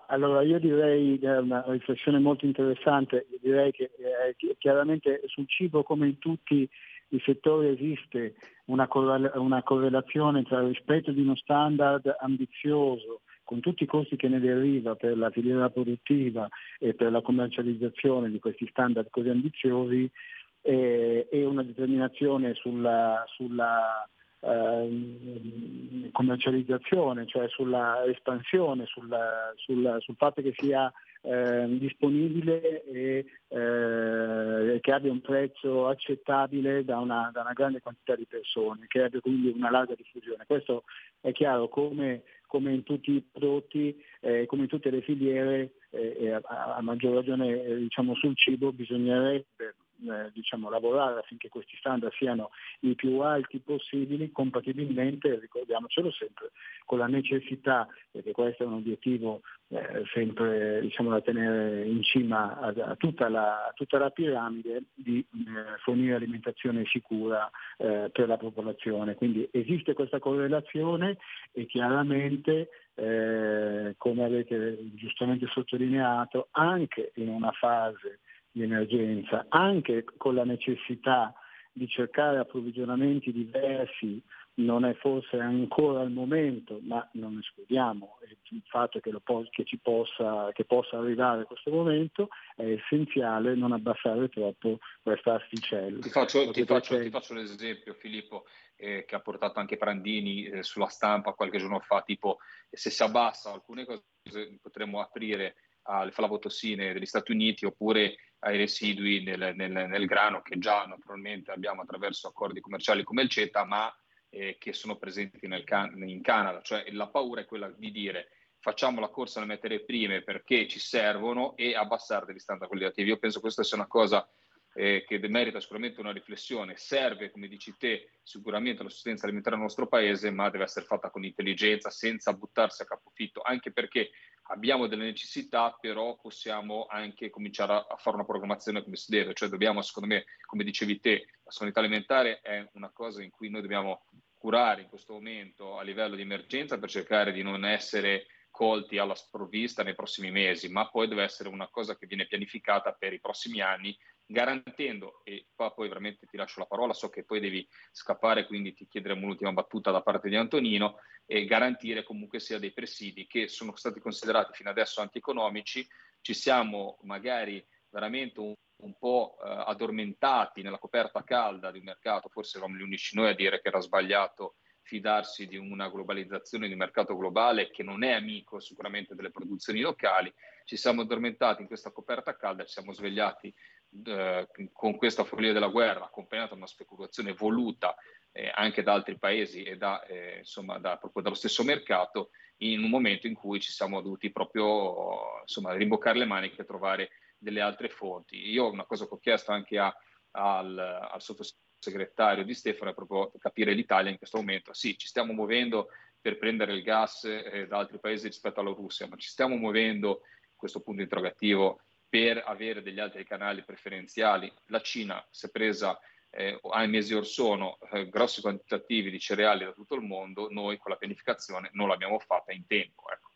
Allora io direi, è una riflessione molto interessante, direi che eh, chi- chiaramente sul cibo come in tutti i settori esiste una correlazione tra il rispetto di uno standard ambizioso con tutti i costi che ne deriva per la filiera produttiva e per la commercializzazione di questi standard così ambiziosi eh, e una determinazione sulla, sulla ehm, commercializzazione, cioè sulla espansione, sulla- sulla- sul fatto che sia ehm, disponibile e eh, che abbia un prezzo accettabile da una, da una grande quantità di persone, che abbia quindi una larga diffusione. Questo è chiaro come, come in tutti i prodotti, eh, come in tutte le filiere, eh, a, a maggior ragione eh, diciamo, sul cibo bisognerebbe eh, diciamo, lavorare affinché questi standard siano i più alti possibili, compatibilmente, ricordiamocelo sempre, con la necessità, perché questo è un obiettivo eh, sempre diciamo, da tenere in cima a, a tutta, la, a tutta la piramide, di eh, fornire alimentazione sicura eh, per la popolazione. Quindi esiste questa correlazione e chiaramente eh, come avete giustamente sottolineato, anche in una fase di emergenza, anche con la necessità di cercare approvvigionamenti diversi non è forse ancora il momento, ma non escludiamo il fatto che, po- che, ci possa, che possa arrivare questo momento, è essenziale non abbassare troppo questa asticella.
Ti faccio, ti faccio, ti faccio l'esempio, Filippo, eh, che ha portato anche Prandini eh, sulla stampa qualche giorno fa, tipo se si abbassa alcune cose potremmo aprire alle flavotossine degli Stati Uniti oppure ai residui nel, nel- nel grano che già naturalmente abbiamo attraverso accordi commerciali come il CETA, ma eh, che sono presenti Can- in Canada. Cioè la paura è quella di dire facciamo la corsa alle materie prime perché ci servono e abbassare degli standard qualitativi. Io penso che questa sia una cosa eh, che merita sicuramente una riflessione. Serve, come dici te, sicuramente la sussistenza alimentare nel nostro paese, ma deve essere fatta con intelligenza, senza buttarsi a capofitto, anche perché abbiamo delle necessità, però possiamo anche cominciare a, a fare una programmazione come si deve. Cioè dobbiamo, secondo me, come dicevi te, la sanità alimentare è una cosa in cui noi dobbiamo curare in questo momento a livello di emergenza per cercare di non essere colti alla sprovvista nei prossimi mesi, ma poi deve essere una cosa che viene pianificata per i prossimi anni, garantendo, e qua poi veramente ti lascio la parola, so che poi devi scappare, quindi ti chiederemo l'ultima battuta da parte di Antonino, e garantire comunque sia dei presidi che sono stati considerati fino adesso antieconomici, ci siamo magari veramente un, un po' eh, addormentati nella coperta calda di un mercato, forse eravamo gli unici noi a dire che era sbagliato fidarsi di una globalizzazione di un mercato globale che non è amico sicuramente delle produzioni locali, ci siamo addormentati in questa coperta calda, ci siamo svegliati eh, con questa follia della guerra accompagnata da una speculazione voluta eh, anche da altri paesi e da, eh, insomma, da, proprio dallo stesso mercato in un momento in cui ci siamo dovuti proprio insomma, rimboccare le maniche e trovare delle altre fonti. Io una cosa che ho chiesto anche a, al, al sottosegretario di Stefano è proprio capire l'Italia in questo momento. Sì, ci stiamo muovendo per prendere il gas eh, da altri paesi rispetto alla Russia, ma ci stiamo muovendo, questo punto interrogativo, per avere degli altri canali preferenziali. La Cina si è presa eh, ai mesi or sono eh, grossi quantitativi di cereali da tutto il mondo, noi con la pianificazione non l'abbiamo fatta in tempo. Ecco.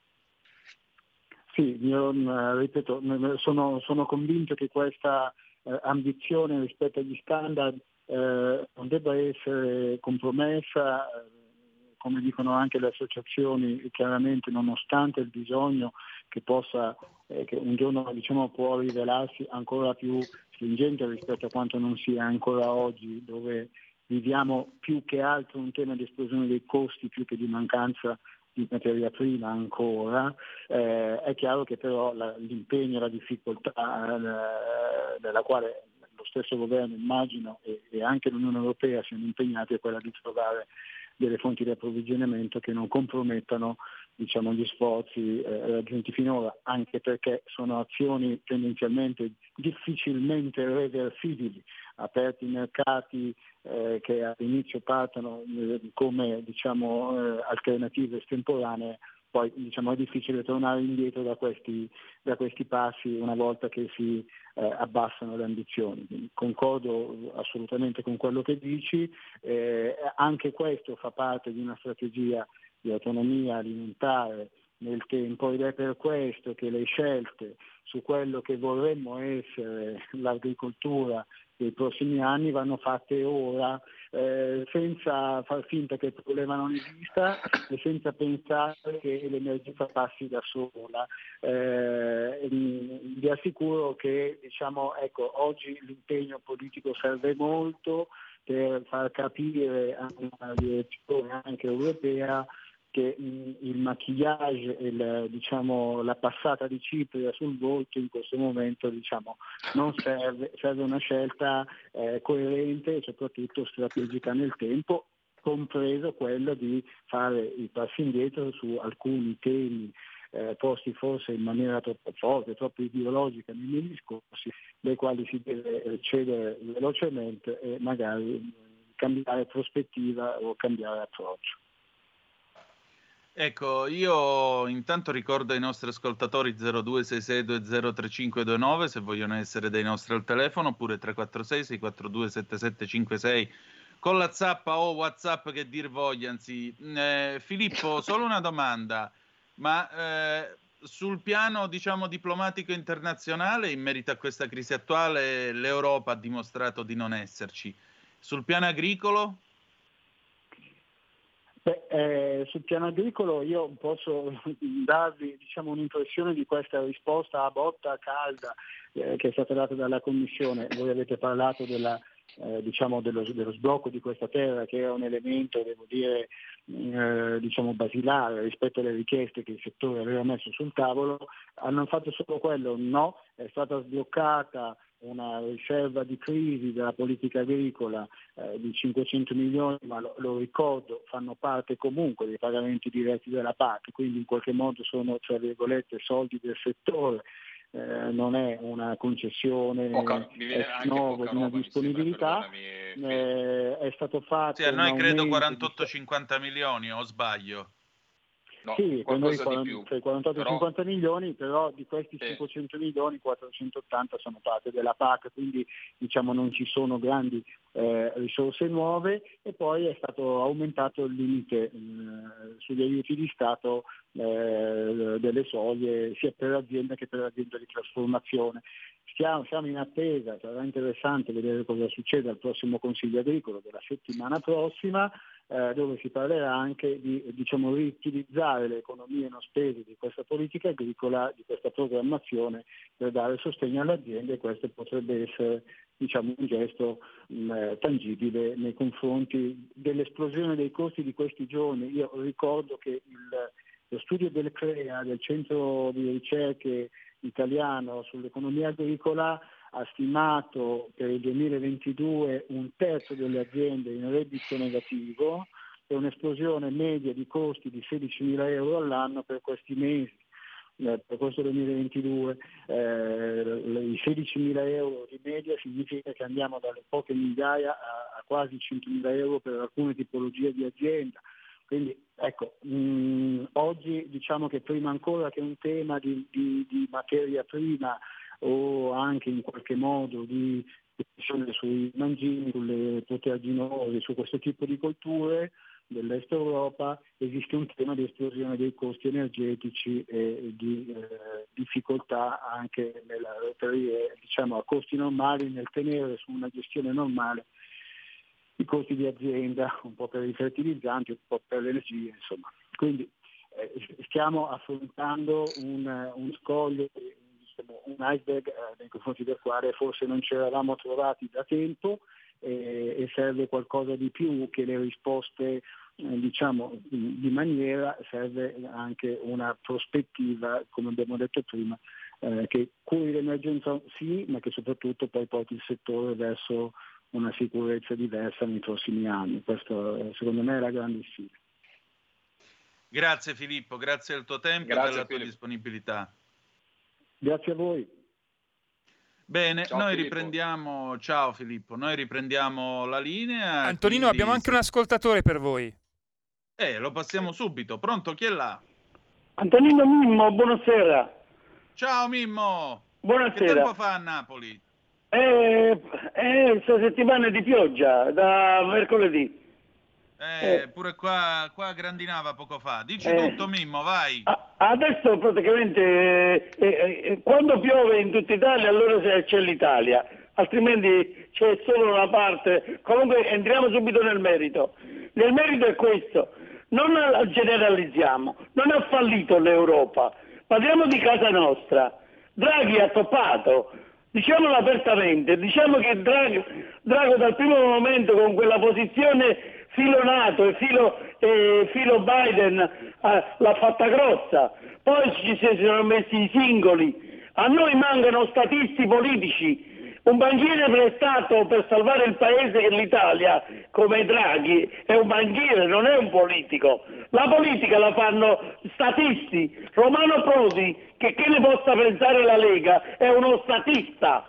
Sì, io mh, ripeto, mh, sono, sono convinto che questa eh, ambizione rispetto agli standard eh, non debba essere compromessa, eh, come dicono anche le associazioni, chiaramente nonostante il bisogno che possa, eh, che un giorno diciamo, può rivelarsi ancora più stringente rispetto a quanto non sia ancora oggi, dove viviamo più che altro un tema di esplosione dei costi più che di mancanza di materia prima ancora, eh, è chiaro che però la, l'impegno e la difficoltà eh, della quale lo stesso governo immagino e, e anche l'Unione Europea siano impegnati è quella di trovare delle fonti di approvvigionamento che non compromettano diciamo, gli sforzi eh, raggiunti finora, anche perché sono azioni tendenzialmente difficilmente reversibili, aperti mercati eh, che all'inizio partono eh, come diciamo, eh, alternative estemporanee, poi diciamo, è difficile tornare indietro da questi, da questi passi una volta che si eh, abbassano le ambizioni. Concordo assolutamente con quello che dici, eh, anche questo fa parte di una strategia di autonomia alimentare nel tempo ed è per questo che le scelte su quello che vorremmo essere l'agricoltura dei prossimi anni vanno fatte ora eh, senza far finta che il problema non esista e senza pensare che l'emergenza passi da sola. Eh, vi assicuro che diciamo, ecco, oggi l'impegno politico serve molto per far capire a una direzione anche europea che il maquillage e la, diciamo, la passata di cipria sul volto in questo momento diciamo, non serve, serve una scelta eh, coerente e soprattutto strategica nel tempo, compreso quello di fare i passi indietro su alcuni temi eh, posti forse in maniera troppo forte, troppo ideologica nei miei discorsi, dai quali si deve cedere velocemente e magari cambiare prospettiva o cambiare approccio.
Ecco, io intanto ricordo ai nostri ascoltatori 0266203529 se vogliono essere dei nostri al telefono, oppure 346 642 7756 con la zappa o WhatsApp che dir voglia. Anzi, eh, Filippo, solo una domanda, ma eh, sul piano diciamo diplomatico internazionale, in merito a questa crisi attuale, l'Europa ha dimostrato di non esserci. Sul piano agricolo?
Beh, eh, sul piano agricolo io posso darvi diciamo, un'impressione di questa risposta a botta calda eh, che è stata data dalla Commissione. Voi avete parlato della, eh, diciamo dello, dello, sblocco di questa terra che è un elemento, devo dire, eh, diciamo basilare rispetto alle richieste che il settore aveva messo sul tavolo. Hanno fatto solo quello? No, è stata sbloccata una riserva di crisi della politica agricola eh, di 500 milioni, ma lo, lo, ricordo fanno parte comunque dei pagamenti diretti della PAC, quindi in qualche modo sono tra virgolette soldi del settore. Eh, non è una concessione
poca,
nuova di una disponibilità, sembra, eh, è stato fatto.
Sì, a noi credo 48-50 milioni, o sbaglio?
No, sì, con noi 48-50 però... milioni, però di questi sì. 500 milioni 480 sono parte della PAC, quindi diciamo non ci sono grandi eh, risorse nuove e poi è stato aumentato il limite eh, sugli aiuti di Stato eh, delle soglie sia per l'azienda che per l'azienda di trasformazione. Stiamo, siamo in attesa, sarà interessante vedere cosa succede al prossimo Consiglio agricolo della settimana prossima eh, dove si parlerà anche di diciamo, riutilizzare le economie non spese di questa politica agricola, di questa programmazione per dare sostegno alle aziende e questo potrebbe essere diciamo, un gesto mh, eh, tangibile nei confronti dell'esplosione dei costi di questi giorni. Io ricordo che il, lo studio del CREA, del centro di ricerche italiano sull'economia agricola, ha stimato per il 2022 un terzo delle aziende in reddito negativo e un'esplosione media di costi di 16.000 euro all'anno per questi mesi. Eh, per questo 2022 eh, i 16.000 euro di media significa che andiamo dalle poche migliaia a, a quasi 100.000 euro per alcune tipologie di azienda. Quindi ecco, mh, oggi diciamo che prima ancora che un tema di, di, di materia prima o anche in qualche modo di decisione sui mangimi, sulle proteaginose, su questo tipo di colture dell'Est Europa esiste un tema di esplosione dei costi energetici e di eh, difficoltà anche nel reperire diciamo, a costi normali, nel tenere su una gestione normale i costi di azienda, un po' per i fertilizzanti, un po' per l'energia, insomma. Quindi eh, stiamo affrontando un, un scoglio un iceberg eh, nei confronti del quale forse non ci eravamo trovati da tempo eh, e serve qualcosa di più che le risposte eh, diciamo di maniera, serve anche una prospettiva, come abbiamo detto prima, eh, che curi l'emergenza sì, ma che soprattutto poi porti il settore verso una sicurezza diversa nei prossimi anni. Questo secondo me è la grande sfida.
Grazie Filippo, grazie del tuo tempo
grazie
e della tua
Filippo.
disponibilità.
Grazie a voi.
Bene,
Ciao,
noi
Filippo.
riprendiamo. Ciao Filippo, noi riprendiamo la linea.
Antonino,
quindi-
abbiamo anche un ascoltatore per voi.
Eh, lo passiamo subito. Pronto? Chi è là?
Antonino Mimmo, buonasera.
Ciao Mimmo. Che
Buonasera.
tempo fa a Napoli?
Eh, eh, questa settimana è di pioggia, da mercoledì.
Eh,
Eh.
pure qua, qua grandinava poco fa. Dici
Eh.
tutto Mimmo, vai.
Adesso praticamente eh, eh, eh, quando piove in tutta Italia allora c'è- c'è l'Italia, altrimenti c'è solo una parte. Comunque entriamo subito nel merito. Nel merito è questo, non generalizziamo, non ha fallito l'Europa, parliamo di casa nostra. Draghi ha toppato, diciamolo apertamente, diciamo che Draghi, Drago dal primo momento con quella posizione filo NATO e filo, eh, filo Biden eh, l'ha fatta grossa, poi ci si sono messi i singoli, a noi mancano statisti politici, un banchiere prestato per salvare il paese e l'Italia come Draghi è un banchiere, non è un politico. La politica la fanno statisti. Romano Prodi, che, che ne possa pensare la Lega, è uno statista.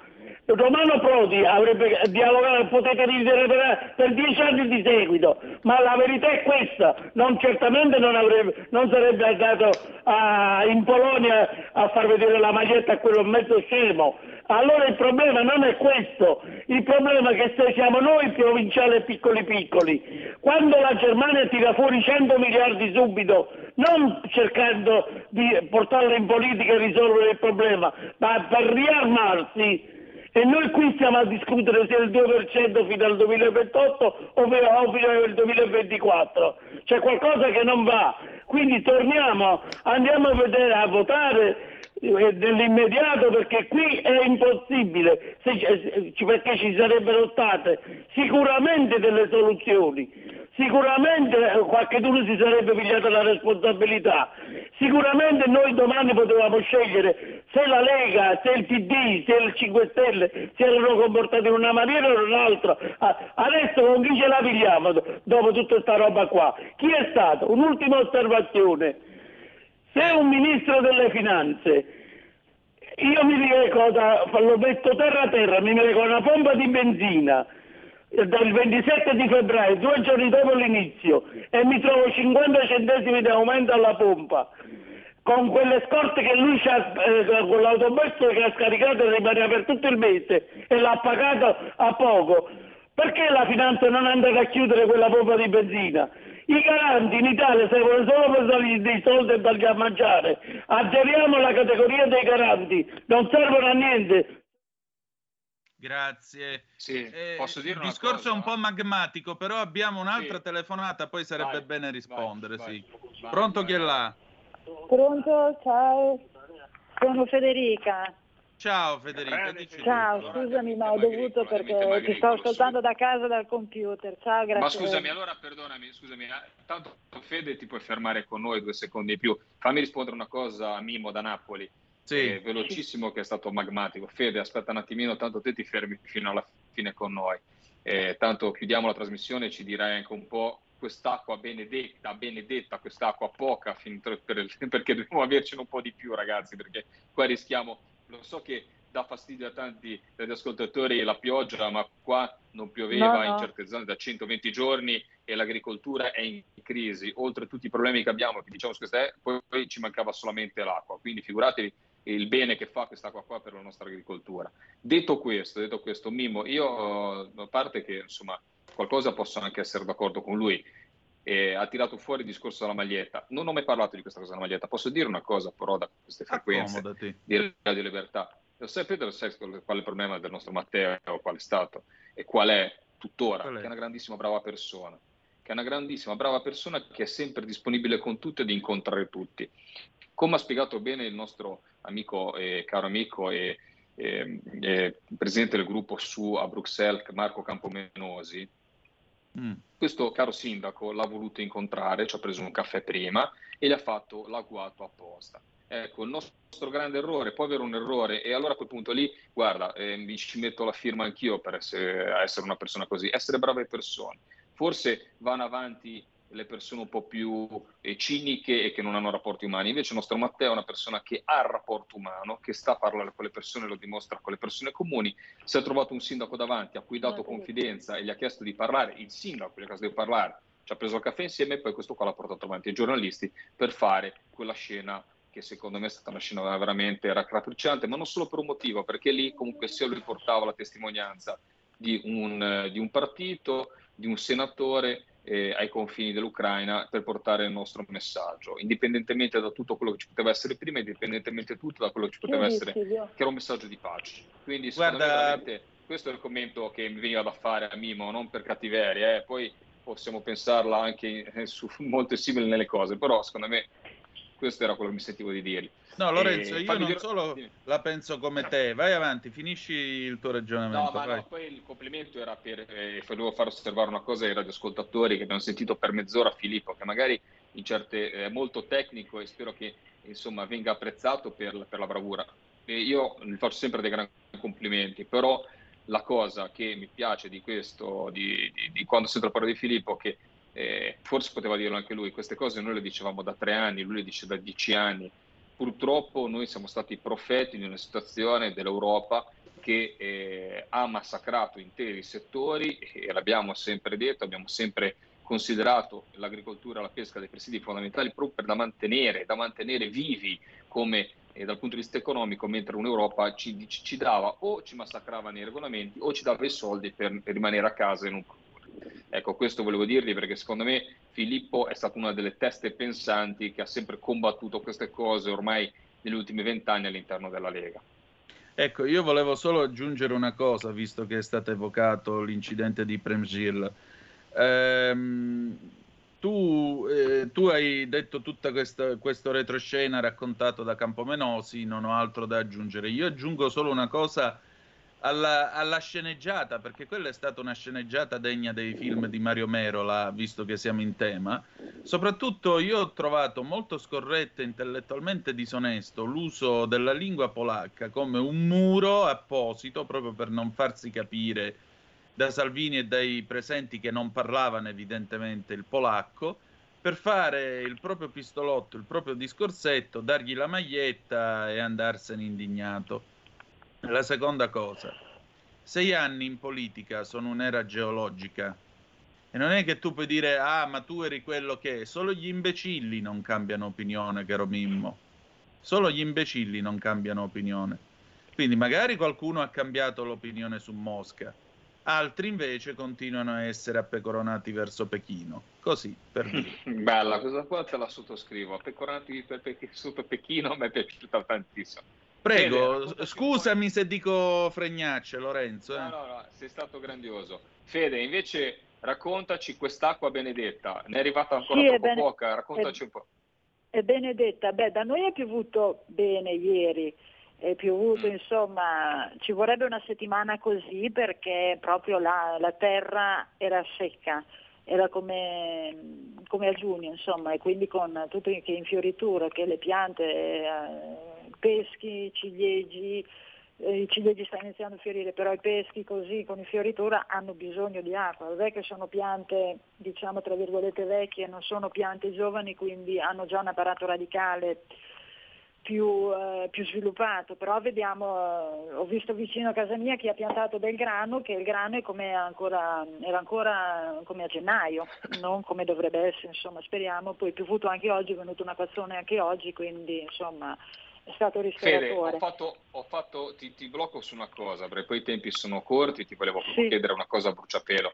Romano Prodi avrebbe dialogato, potete ridere per, dieci anni di seguito, ma la verità è questa, non, certamente non, avrebbe, non sarebbe andato a- in Polonia a far vedere la maglietta a quello mezzo scemo. Allora il problema non è questo, il problema è che se siamo noi provinciali piccoli piccoli. Quando la Germania tira fuori 100 miliardi subito, non cercando di portarla in politica e risolvere il problema, ma per riarmarsi, E noi qui stiamo a discutere se il 2% fino al 2028 o fino al 2024. C'è qualcosa che non va. Quindi torniamo, andiamo a vedere, a votare eh, nell'immediato perché qui è impossibile, ci- perché ci sarebbero state sicuramente delle soluzioni. Sicuramente eh, qualcuno si sarebbe pigliato la responsabilità, sicuramente noi domani potevamo scegliere se la Lega, se il PD, se il 5 Stelle si erano comportati in una maniera o in un'altra. Adesso con chi ce la pigliamo do- dopo tutta questa roba qua? Chi è stato? Un'ultima osservazione. Se un ministro delle finanze io mi ricordo, lo metto terra a terra, mi ricordo una pompa di benzina dal 27 di febbraio, due giorni dopo l'inizio, e mi trovo 50 centesimi di aumento alla pompa. Con quelle scorte che lui c'ha, eh, con l'autobus che ha scaricato e rimaneva per tutto il mese e l'ha pagato a poco. Perché la finanza non è andata a chiudere quella pompa di benzina? I garanti in Italia servono solo per dargli dei soldi e dargli a mangiare. Azzeriamo la categoria dei garanti, non servono a niente.
Grazie.
Sì,
Eh,
posso dire
il discorso
cosa?
è un po' magmatico, però abbiamo un'altra
Sì.
telefonata, poi sarebbe
Vai,
bene rispondere.
vai,
sì.
vai,
Pronto
vai.
chi è là?
Pronto? Ciao. Sono Federica.
Ciao Federica, dici
Ciao,
tutto.
scusami ma ho dovuto perché ti sto ascoltando da casa dal computer. Ciao, grazie.
Ma scusami, allora perdonami, scusami, eh, tanto Fede ti puoi fermare con noi due secondi in più. Fammi rispondere una cosa a Mimo da Napoli,
Sì.
eh, velocissimo che è stato magmatico. Fede, aspetta un attimino, tanto te ti fermi fino alla fine con noi. Eh, tanto chiudiamo la trasmissione e ci dirai anche un po' quest'acqua benedetta, benedetta, quest'acqua poca, perché dobbiamo avercene un po' di più ragazzi, perché qua rischiamo, lo so che dà fastidio a tanti degli ascoltatori la pioggia, ma qua non pioveva
No, no.
in certe zone da 120 giorni e l'agricoltura è in crisi, oltre a tutti i problemi che abbiamo, che diciamo questa è, poi, poi ci mancava solamente l'acqua, quindi figuratevi il bene che fa quest'acqua qua per la nostra agricoltura. Detto questo, detto questo, Mimmo, io eh, a parte che insomma qualcosa posso anche essere d'accordo con lui, eh, ha tirato fuori il discorso della maglietta. Non ho mai parlato di questa cosa della maglietta. Posso dire una cosa però da queste frequenze
Accomodati.
di Radio Libertà? Lo sai lo sai qual è il problema del nostro Matteo, qual è stato e qual è tuttora?
Qual è?
Che è una grandissima brava persona, che è una grandissima brava persona che è sempre disponibile con tutti e di incontrare tutti. Come ha spiegato bene il nostro amico e caro amico e, e- e presidente del gruppo su a Bruxelles, Marco Campomenosi,
Mm.
questo caro sindaco l'ha voluto incontrare, ci ha preso un caffè prima e gli ha fatto l'agguato apposta. Ecco, il nostro grande errore, può avere un errore, e allora a quel punto lì, guarda, eh, mi ci metto la firma anch'io per essere, essere una persona così, essere brave persone. Forse vanno avanti le persone un po' più eh, ciniche e che non hanno rapporti umani, invece il nostro Matteo è una persona che ha il rapporto umano, che sta a parlare con le persone, lo dimostra con le persone comuni, si è trovato un sindaco davanti a cui ha dato confidenza e gli ha chiesto di parlare, il sindaco gli ha chiesto di parlare, ci ha preso il caffè insieme e poi questo qua l'ha portato avanti. Ai giornalisti per fare quella scena che secondo me è stata una scena veramente raccapricciante, ma non solo per un motivo, perché lì comunque sia lui portava la testimonianza di un, eh, di un partito, di un senatore eh, ai confini dell'Ucraina per portare il nostro messaggio, indipendentemente da tutto quello che ci poteva essere prima, indipendentemente tutto da quello che ci poteva
Chiudi,
essere, che era un messaggio di pace. Quindi secondo
Guarda-
questo è il commento che mi veniva da fare a Mimo, non per cattiveria, eh. poi possiamo pensarla anche su molto simili nelle cose, però secondo me questo era quello che mi sentivo di dirgli.
No, Lorenzo,
Eh,
io non
dire-
solo la penso come te. Vai avanti, finisci il tuo ragionamento.
No, ma no, poi il complimento era per, eh, volevo far osservare una cosa ai radioascoltatori che abbiamo sentito per mezz'ora Filippo, che magari in certe è molto tecnico e spero che insomma venga apprezzato per, per la bravura. E io gli faccio sempre dei grandi complimenti, però la cosa che mi piace di questo, di, di- di quando sento parlare di Filippo, che eh, forse poteva dirlo anche lui, queste cose noi le dicevamo da tre anni, lui le dice da dieci anni. Purtroppo noi siamo stati profeti di una situazione dell'Europa che eh, ha massacrato interi settori e l'abbiamo sempre detto, abbiamo sempre considerato l'agricoltura e la pesca dei presidi fondamentali proprio per da mantenere, da mantenere vivi come eh, dal punto di vista economico, mentre un'Europa ci, ci- dava o ci massacrava nei regolamenti o ci dava i soldi per, per rimanere a casa non produrre. Ecco, questo volevo dirvi perché secondo me Filippo è stata una delle teste pensanti che ha sempre combattuto queste cose ormai negli ultimi vent'anni all'interno della Lega.
Ecco, io volevo solo aggiungere una cosa, visto che è stato evocato l'incidente di Premgil. Ehm, tu, eh, tu hai detto tutto questo retroscena raccontato da Campomenosi, non ho altro da aggiungere. Io aggiungo solo una cosa alla, alla sceneggiata, perché quella è stata una sceneggiata degna dei film di Mario Merola, visto che siamo in tema. Soprattutto io ho trovato molto scorretto e intellettualmente disonesto l'uso della lingua polacca come un muro apposito proprio per non farsi capire da Salvini e dai presenti che non parlavano evidentemente il polacco, per fare il proprio pistolotto, il proprio discorsetto, dargli la maglietta e andarsene indignato. La seconda cosa, sei anni in politica sono un'era geologica e non è che tu puoi dire ah ma tu eri quello che è, solo gli imbecilli non cambiano opinione, caro Mimmo, solo gli imbecilli non cambiano opinione. Quindi magari qualcuno ha cambiato l'opinione su Mosca, altri invece continuano a essere appecoronati verso Pechino. Così, per dire.
Bella, questa qua te la sottoscrivo. Appecoronati per Pe- sotto Pechino mi è piaciuta tantissimo.
Prego,
Fede,
scusami se dico fregnacce, Lorenzo. Eh.
No, no, no, sei stato grandioso. Fede, invece raccontaci quest'acqua benedetta. Ne è arrivata ancora
Sì, è
troppo
bene-
poca, raccontaci
è-
un po'.
E Benedetta, beh, da noi è piovuto bene ieri, è piovuto,
Mm.
insomma, ci vorrebbe una settimana così perché proprio la, la terra era secca, era come, come a giugno, insomma, e quindi con tutto che infioritura, che le piante, eh, peschi, ciliegi, eh, i ciliegi stanno iniziando a fiorire, però i peschi così con infioritura hanno bisogno di acqua, non è che sono piante diciamo tra virgolette vecchie, non sono piante giovani, quindi hanno già un apparato radicale più, eh, più sviluppato, però vediamo, eh, ho visto vicino a casa mia chi ha piantato del grano, che il grano ancora, era ancora come a gennaio, non come dovrebbe essere, insomma speriamo, poi è piovuto anche oggi, è venuto una cazzone anche oggi, quindi insomma è stato
Fede,
ristoratore.
ho fatto, ho fatto- ti, ti blocco su una cosa, perché poi i tempi sono corti, ti volevo
Sì.
chiedere una cosa a bruciapelo.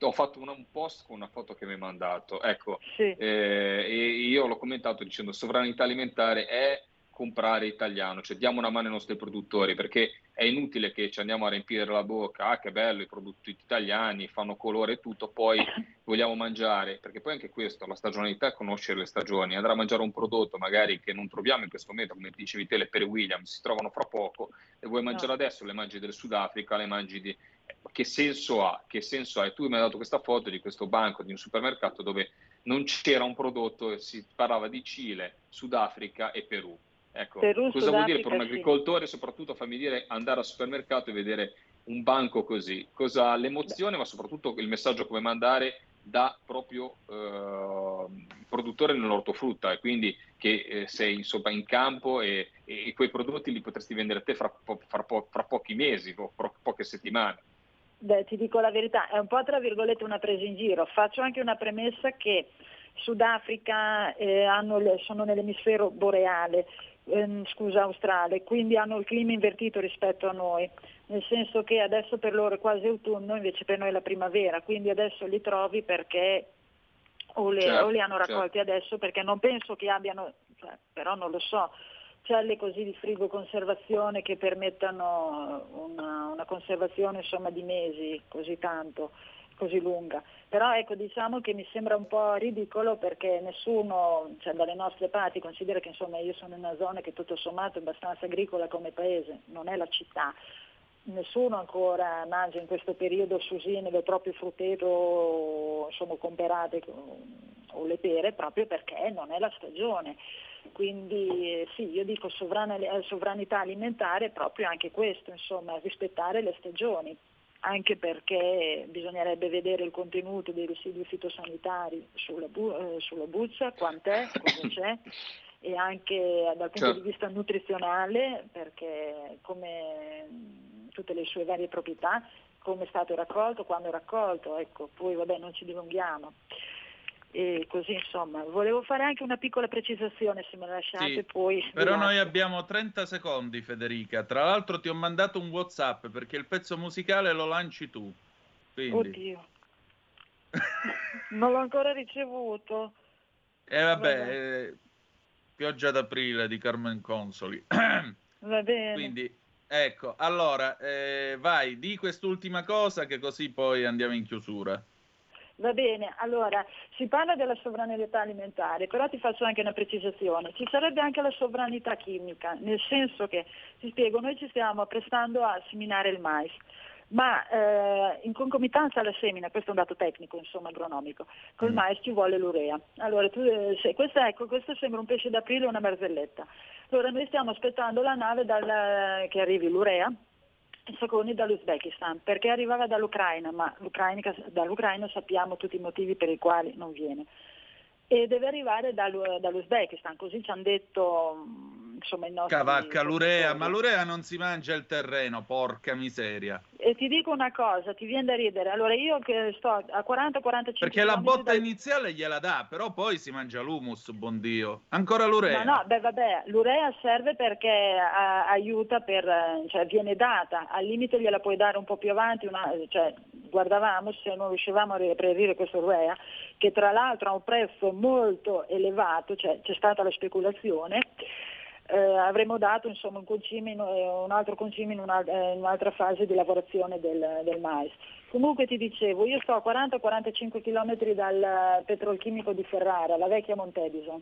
Ho fatto un post con una foto che mi hai mandato, ecco,
Sì.
eh, e io l'ho commentato dicendo sovranità alimentare è comprare italiano, cioè diamo una mano ai nostri produttori, perché è inutile che ci andiamo a riempire la bocca, ah che bello i prodotti italiani, fanno colore e tutto, poi vogliamo mangiare, perché poi anche questo, la stagionalità è conoscere le stagioni, andare a mangiare un prodotto magari che non troviamo in questo momento, come dicevi te, le per Williams si trovano fra poco, e vuoi mangiare adesso, le mangi del Sudafrica, le mangi di... eh, Che senso ha? Che senso ha? E tu mi hai dato questa foto di questo banco di un supermercato dove non c'era un prodotto e si parlava di Cile, Sudafrica e Perù. Ecco,
Perù,
cosa vuol dire per un agricoltore, soprattutto fammi dire, andare al supermercato e vedere un banco così? Cosa l'emozione, ma soprattutto il messaggio come mandare da proprio eh, produttore nell'ortofrutta e quindi che eh, sei insomma in campo e, e quei prodotti li potresti vendere a te fra, po- fra po- fra pochi mesi o fra poche settimane.
Beh, ti dico la verità, è un po' tra virgolette una presa in giro. Faccio anche una premessa che Sudafrica eh, hanno sono nell'emisfero boreale, ehm, scusa, australe, quindi hanno il clima invertito rispetto a noi, nel senso che adesso per loro è quasi autunno, invece per noi è la primavera, quindi adesso li trovi perché o, le-
Certo,
o li hanno
certo.
raccolti adesso perché non penso che abbiano, cioè, però non lo so, celle così di frigo conservazione che permettano una, una conservazione insomma di mesi così tanto, così lunga. Però ecco diciamo che mi sembra un po' ridicolo perché nessuno, cioè dalle nostre parti, considera che insomma io sono in una zona che tutto sommato è abbastanza agricola come paese, non è la città. Nessuno ancora mangia in questo periodo susine, le proprie frutteto sono comperate o le pere proprio perché non è la stagione. Quindi eh, sì, io dico eh, sovranità alimentare proprio anche questo, insomma, rispettare le stagioni, anche perché bisognerebbe vedere il contenuto dei residui fitosanitari sulla, bu- eh, sulla buccia, quant'è, cosa c'è, e anche dal punto
Certo.
di vista nutrizionale, perché come tutte le sue varie proprietà, come è stato raccolto, quando è raccolto, ecco, poi vabbè non ci dilunghiamo. E così insomma, volevo fare anche una piccola precisazione se me la lasciate,
Sì,
poi
Però noi
lascio.
abbiamo 30 secondi, Federica. Tra l'altro ti ho mandato un WhatsApp perché il pezzo musicale lo lanci tu. Quindi,
Oddio, non l'ho ancora ricevuto.
e vabbè,
Vabbè.
eh, pioggia d'aprile di Carmen Consoli.
Va bene.
Quindi Ecco, allora, eh, vai, di quest'ultima cosa che così poi andiamo in chiusura.
Va bene, allora si parla della sovranità alimentare, però ti faccio anche una precisazione. Ci sarebbe anche la sovranità chimica, nel senso che, ti spiego, noi ci stiamo apprestando a seminare il mais, ma eh, in concomitanza alla semina, questo è un dato tecnico, insomma, agronomico, col mais ci vuole l'urea. Allora, tu, eh, se- questa, ecco, questo sembra un pesce d'aprile e una barzelletta. Allora, noi stiamo aspettando la nave dal- che arrivi l'urea, secondi dall'Uzbekistan, perché arrivava dall'Ucraina, ma l'Ucraina, dall'Ucraina sappiamo tutti i motivi per i quali non viene. E deve arrivare dall'U- dall'Uzbekistan, così ci hanno detto mh, insomma i nostri...
Cavacca l'urea, ma l'urea non si mangia il terreno, porca miseria.
E ti dico una cosa, ti viene da ridere. Allora io che sto a 40-45
Perché la botta
dal-
iniziale gliela dà, però poi si mangia l'humus, buon Dio. Ancora l'urea.
Ma no, beh vabbè, l'urea serve perché a- aiuta per, eh, cioè viene data, al limite gliela puoi dare un po' più avanti, una- cioè guardavamo se non riuscivamo a reperire questa urea, che tra l'altro ha un prezzo molto elevato, cioè c'è stata la speculazione, eh, avremmo dato insomma un, concime in- eh, un altro concime in, una- eh, in un'altra fase di lavorazione del, del mais. Comunque ti dicevo, io sto a 40-45 km dal petrolchimico di Ferrara, la vecchia Montedison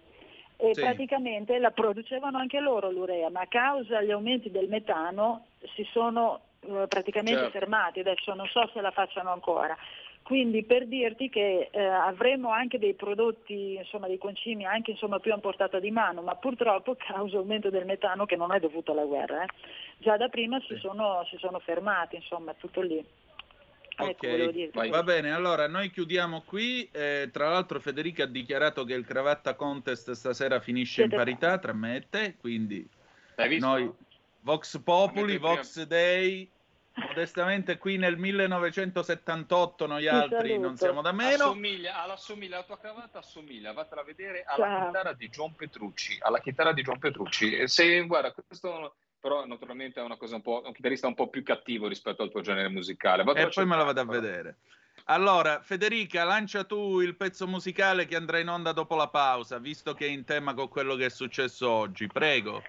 e
Sì.
praticamente la producevano anche loro l'urea, ma a causa degli aumenti del metano si sono praticamente
Certo.
fermati, adesso non so se la facciano ancora. Quindi per dirti che eh, avremo anche dei prodotti, insomma dei concimi anche insomma, più a portata di mano, ma purtroppo causa dell'aumento del metano che non è dovuto alla guerra, eh, già da prima si, sono, si sono fermati, insomma è tutto lì. Ecco,
va bene, allora noi chiudiamo qui. Eh, tra l'altro Federica ha dichiarato che il cravatta contest stasera finisce in
Siete-
parità tra me e te, quindi noi Vox Populi, Vox Day, modestamente qui nel 1978 noi altri non siamo da meno.
Assomiglia, alla, assomiglia, la tua cravatta assomiglia, vatela a vedere alla
Ciao.
chitarra di John Petrucci. Alla chitarra di John Petrucci. Se, guarda, questo però naturalmente è una cosa un po', un chitarrista un po' più cattivo rispetto al tuo genere musicale. Vattelo
E poi me la vado a vedere. Allora, Federica, lancia tu il pezzo musicale che andrà in onda dopo la pausa, visto che è in tema con quello che è successo oggi. Prego.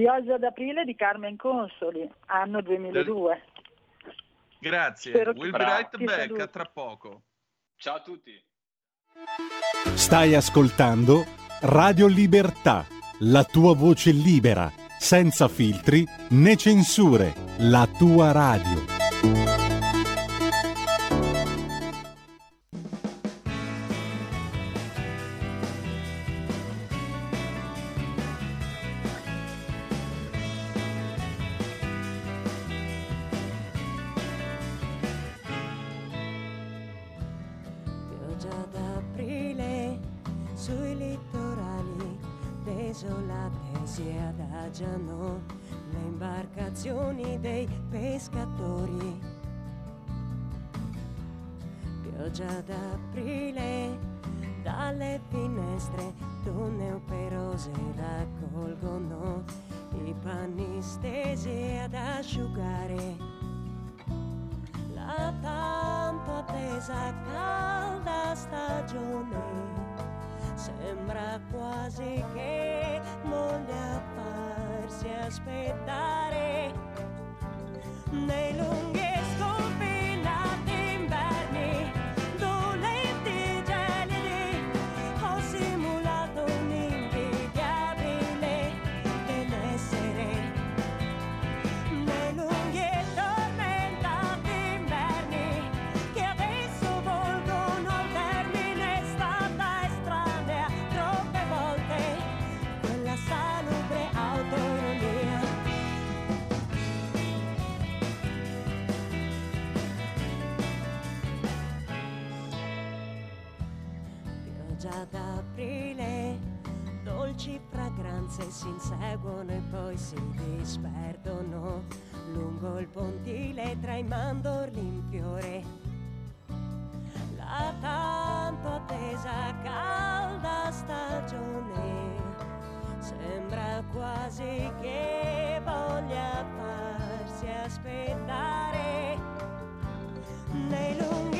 Pioggia d'aprile di Carmen Consoli, anno 2002.
Grazie.
Spero
We'll be right back. A tra poco.
Ciao a tutti.
Stai ascoltando Radio Libertà, la tua voce libera, senza filtri né censure, la tua radio.
Fragranze si inseguono e poi si disperdono. Lungo il pontile tra i mandorli in fiore la tanto attesa calda stagione sembra quasi che voglia farsi aspettare. Nei lunghi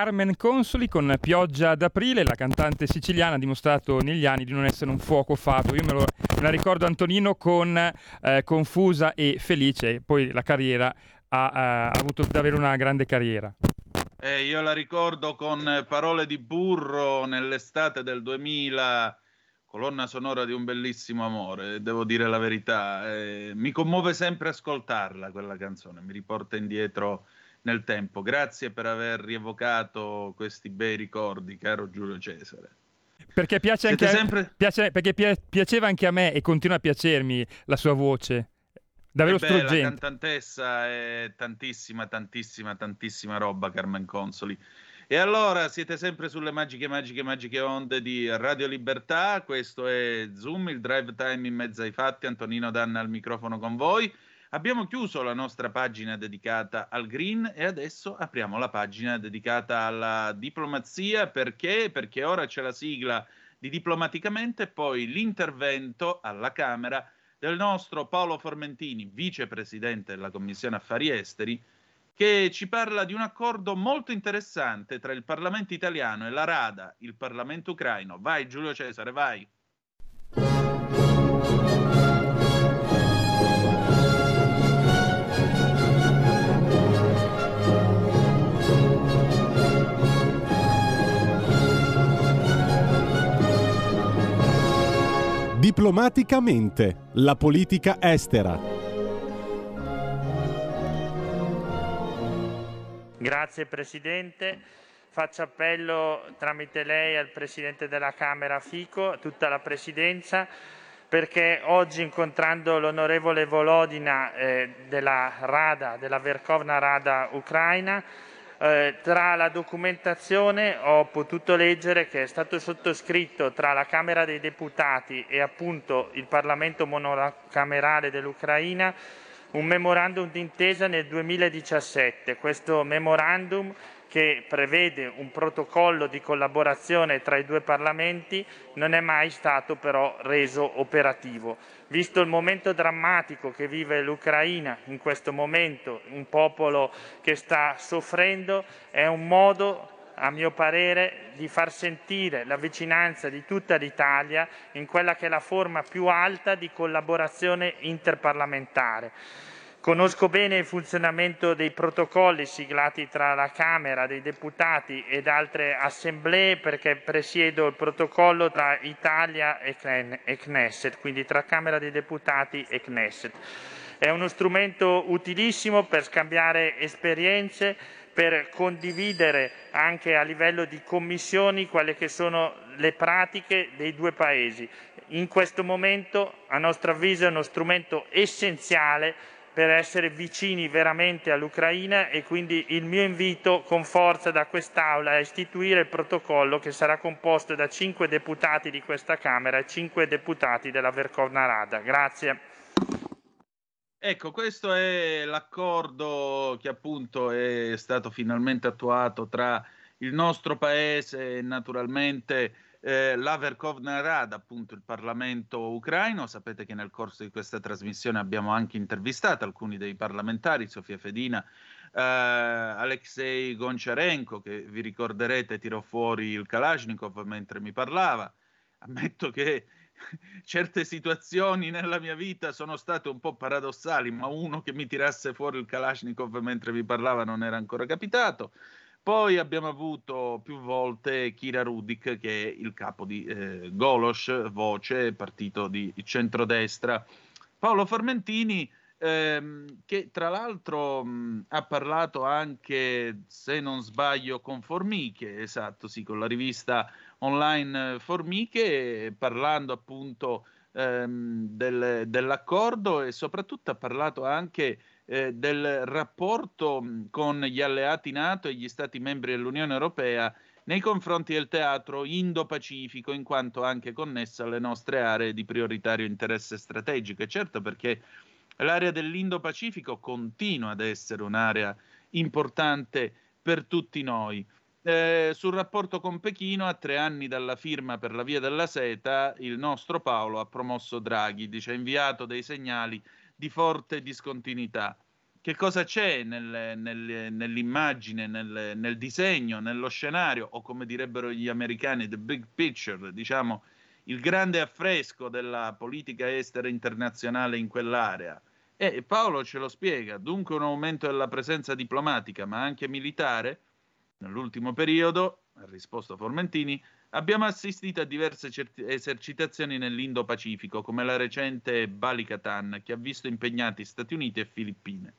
Carmen Consoli con Pioggia d'aprile, la cantante siciliana ha dimostrato negli anni di non essere un fuoco fatuo. Io me, lo, me la ricordo Antonino con eh, Confusa e Felice, poi la carriera ha, ha avuto davvero una grande carriera.
Eh, io la ricordo con eh, Parole di burro nell'estate del 2000, colonna sonora di un bellissimo amore, devo dire la verità. Eh, mi commuove sempre ascoltarla quella canzone, mi riporta indietro nel tempo. Grazie per aver rievocato questi bei ricordi, caro Giulio Cesare.
Perché, piace anche a-
sempre-
piace- perché pia- piaceva anche a me e continua a piacermi la sua voce. Davvero
bella
struggente.
cantantessa è tantissima, tantissima, tantissima roba, Carmen Consoli. E allora siete sempre sulle magiche, magiche, magiche onde di Radio Libertà. Questo è Zoom, il drive time in mezzo ai fatti. Antonino Danna al microfono con voi. Abbiamo chiuso la nostra pagina dedicata al green e adesso apriamo la pagina dedicata alla diplomazia. Perché? Perché ora c'è la sigla di Diplomaticamente e poi l'intervento alla Camera del nostro Paolo Formentini, vicepresidente della Commissione Affari Esteri, che ci parla di un accordo molto interessante tra il Parlamento italiano e la Rada, il Parlamento ucraino. Vai Giulio Cesare, vai.
Diplomaticamente, la politica estera.
Grazie Presidente. Faccio appello tramite lei al Presidente della Camera Fico, a tutta la Presidenza, perché oggi incontrando l'onorevole Volodina eh, della Rada, della Verkhovna Rada Ucraina, eh, tra la documentazione ho potuto leggere che è stato sottoscritto tra la Camera dei Deputati e appunto il Parlamento monocamerale dell'Ucraina un memorandum d'intesa nel 2017. Questo memorandum che prevede un protocollo di collaborazione tra i due Parlamenti non è mai stato però reso operativo. Visto il momento drammatico che vive l'Ucraina in questo momento, un popolo che sta soffrendo, è un modo a mio parere, di far sentire la vicinanza di tutta l'Italia in quella che è la forma più alta di collaborazione interparlamentare. Conosco bene il funzionamento dei protocolli siglati tra la Camera dei Deputati ed altre assemblee perché presiedo il protocollo tra Italia e Knesset, quindi tra Camera dei Deputati e Knesset. È uno strumento utilissimo per scambiare esperienze, per condividere anche a livello di commissioni quelle che sono le pratiche dei due paesi. In questo momento, a nostro avviso, è uno strumento essenziale per essere vicini veramente all'Ucraina e quindi il mio invito con forza da quest'Aula è istituire il protocollo che sarà composto da cinque deputati di questa Camera e cinque deputati della Verkhovna Rada. Grazie.
Ecco, questo è l'accordo che appunto è stato finalmente attuato tra il nostro paese e naturalmente eh, la Verkhovna Rada, appunto il Parlamento ucraino. Sapete che nel corso di questa trasmissione abbiamo anche intervistato alcuni dei parlamentari, Sofia Fedina, eh, Alexei Goncharenko, che vi ricorderete tirò fuori il Kalashnikov mentre mi parlava. Ammetto che certe situazioni nella mia vita sono state un po' paradossali, ma uno che mi tirasse fuori il Kalashnikov mentre vi parlava non era ancora capitato. Poi abbiamo avuto più volte Kira Rudik, che è il capo di eh, Golos, voce, partito di centrodestra. Paolo Formentini ehm, che tra l'altro mh, ha parlato anche, se non sbaglio, con Formiche, esatto, sì, con la rivista online Formiche, parlando appunto ehm, del- dell'accordo e soprattutto ha parlato anche eh, del rapporto con gli alleati NATO e gli Stati membri dell'Unione Europea nei confronti del teatro Indo-Pacifico, in quanto anche connessa alle nostre aree di prioritario interesse strategico. E certo perché l'area dell'Indo-Pacifico continua ad essere un'area importante per tutti noi. Eh, sul rapporto con Pechino, a tre anni dalla firma per la via della seta, il nostro Paolo ha promosso Draghi, dice ha inviato dei segnali di forte discontinuità. Che cosa c'è nel- nel- nell'immagine, nel, nel disegno, nello scenario, o come direbbero gli americani, the big picture, diciamo, il grande affresco della politica estera internazionale in quell'area? E Paolo ce lo spiega, dunque un aumento della presenza diplomatica, ma anche militare, Nell'ultimo periodo, ha risposto Formentini, abbiamo assistito a diverse certi- esercitazioni nell'Indo-Pacifico, come la recente Balikatan, che ha visto impegnati Stati Uniti e Filippine.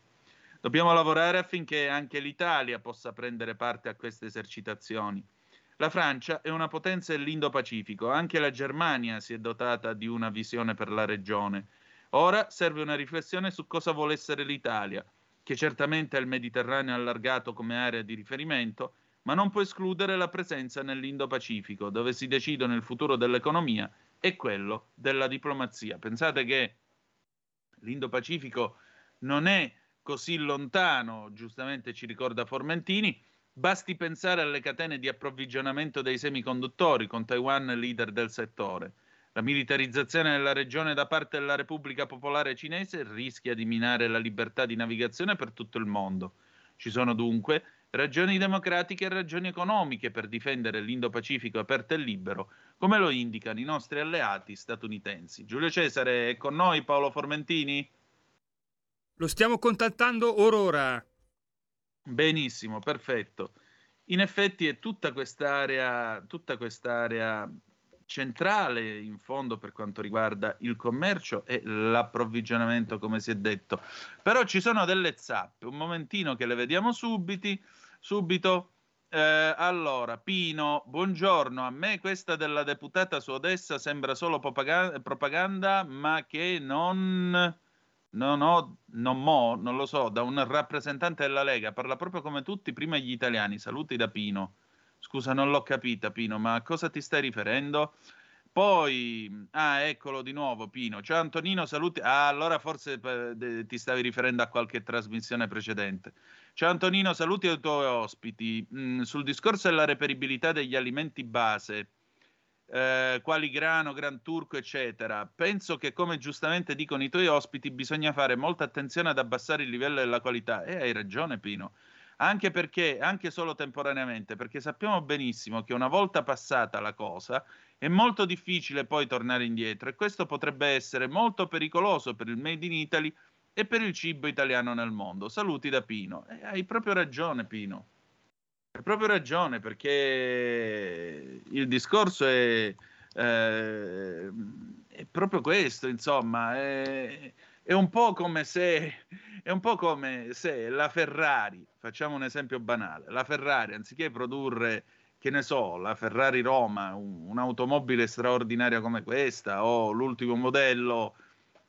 Dobbiamo lavorare affinché anche l'Italia possa prendere parte a queste esercitazioni. La Francia è una potenza dell'Indo-Pacifico, anche la Germania si è dotata di una visione per la regione. Ora serve una riflessione su cosa vuole essere l'Italia, che certamente ha il Mediterraneo allargato come area di riferimento, ma non può escludere la presenza nell'Indo-Pacifico, dove si decidono il futuro dell'economia e quello della diplomazia. Pensate che l'Indo-Pacifico non è così lontano, giustamente ci ricorda Formentini, basti pensare alle catene di approvvigionamento dei semiconduttori, con Taiwan leader del settore. La militarizzazione della regione da parte della Repubblica Popolare Cinese rischia di minare la libertà di navigazione per tutto il mondo. Ci sono dunque ragioni democratiche e ragioni economiche per difendere l'Indo-Pacifico aperto e libero, come lo indicano i nostri alleati statunitensi. Giulio Cesare è con noi, Paolo Formentini?
Lo stiamo contattando orora.
Benissimo, perfetto. In effetti è tutta quest'area, tutta quest'area centrale in fondo per quanto riguarda il commercio e l'approvvigionamento, come si è detto. Però ci sono delle zappe, un momentino che le vediamo subiti, subito. Eh, allora, Pino, buongiorno. A me questa della deputata su Odessa sembra solo propaga- propaganda, ma che non, non ho, non mo, non lo so, da un rappresentante della Lega. Parla proprio come tutti, prima gli italiani. Saluti da Pino. Scusa, non l'ho capita, Pino, ma a cosa ti stai riferendo? Poi, ah, eccolo di nuovo, Pino. Ciao Antonino, saluti. Ah, allora forse eh, ti stavi riferendo a qualche trasmissione precedente. Ciao Antonino, saluti ai tuoi ospiti. Mm, sul discorso della reperibilità degli alimenti base, eh, quali grano, gran turco, eccetera, penso che, come giustamente dicono i tuoi ospiti, bisogna fare molta attenzione ad abbassare il livello della qualità. E hai ragione, Pino anche perché, anche solo temporaneamente, perché sappiamo benissimo che una volta passata la cosa è molto difficile poi tornare indietro e questo potrebbe essere molto pericoloso per il Made in Italy e per il cibo italiano nel mondo. Saluti da Pino. E hai proprio ragione, Pino. Hai proprio ragione perché il discorso è, eh, è proprio questo, insomma, è, è un po' come se è un po' come se la Ferrari, facciamo un esempio banale, la Ferrari anziché produrre, che ne so, la Ferrari Roma, un- un'automobile straordinaria come questa o l'ultimo modello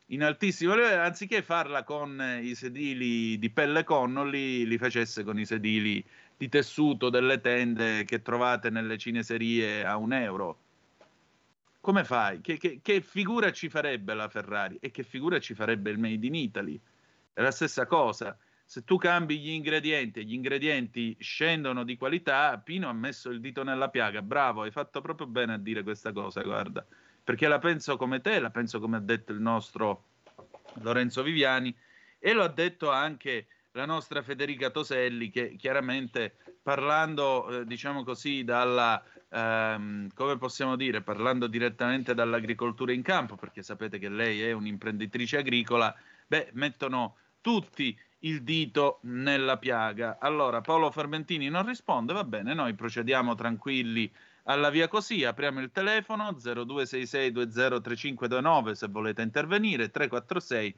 in altissimo livello, anziché farla con i sedili di pelle Connolly, li facesse con i sedili di tessuto delle tende che trovate nelle cineserie a un euro. Come fai? Che, che- che figura ci farebbe la Ferrari e che figura ci farebbe il Made in Italy? È la stessa cosa. Se tu cambi gli ingredienti e gli ingredienti scendono di qualità, Pino ha messo il dito nella piaga. Bravo, hai fatto proprio bene a dire questa cosa, guarda. Perché la penso come te, la penso come ha detto il nostro Lorenzo Viviani e lo ha detto anche la nostra Federica Toselli che chiaramente parlando, eh, diciamo così, dalla, ehm, come possiamo dire, parlando direttamente dall'agricoltura in campo, perché sapete che lei è un'imprenditrice agricola, beh, mettono tutti il dito nella piaga. Allora, Paolo Fermentini non risponde, va bene, noi procediamo tranquilli alla via così, apriamo il telefono 0266203529 se volete intervenire, 346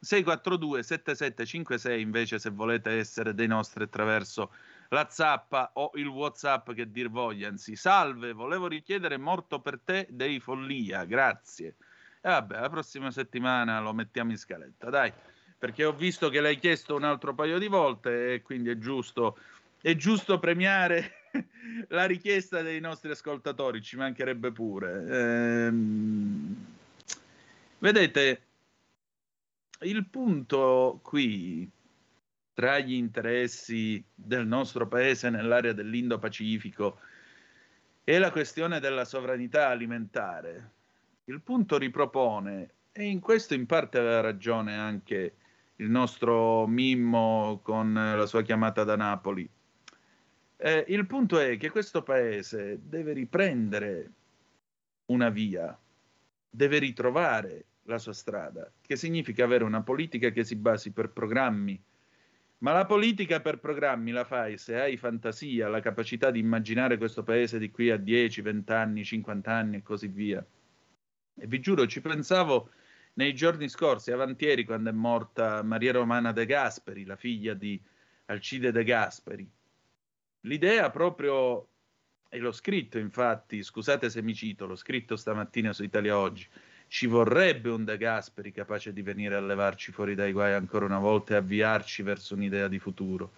642 7756 invece se volete essere dei nostri attraverso la zappa o il whatsapp che dir voglia anzi salve volevo richiedere morto per te dei follia grazie. E vabbè la prossima settimana lo mettiamo in scaletta dai. Perché ho visto che l'hai chiesto un altro paio di volte e quindi è giusto è giusto premiare la richiesta dei nostri ascoltatori ci mancherebbe pure. Ehm, vedete il punto qui tra gli interessi del nostro paese nell'area dell'Indo-Pacifico e la questione della sovranità alimentare. Il punto ripropone, e in questo in parte aveva ragione anche il nostro Mimmo con la sua chiamata da Napoli. Eh, il punto è che questo paese deve riprendere una via, deve ritrovare la sua strada, che significa avere una politica che si basi per programmi. Ma la politica per programmi la fai se hai fantasia, la capacità di immaginare questo paese di qui a 10, 20 anni, 50 anni e così via. E vi giuro, ci pensavo nei giorni scorsi, avantieri, quando è morta Maria Romana De Gasperi, la figlia di Alcide De Gasperi. L'idea proprio, e l'ho scritto infatti, scusate se mi cito, l'ho scritto stamattina su Italia Oggi, ci vorrebbe un De Gasperi capace di venire a levarci fuori dai guai ancora una volta e avviarci verso un'idea di futuro.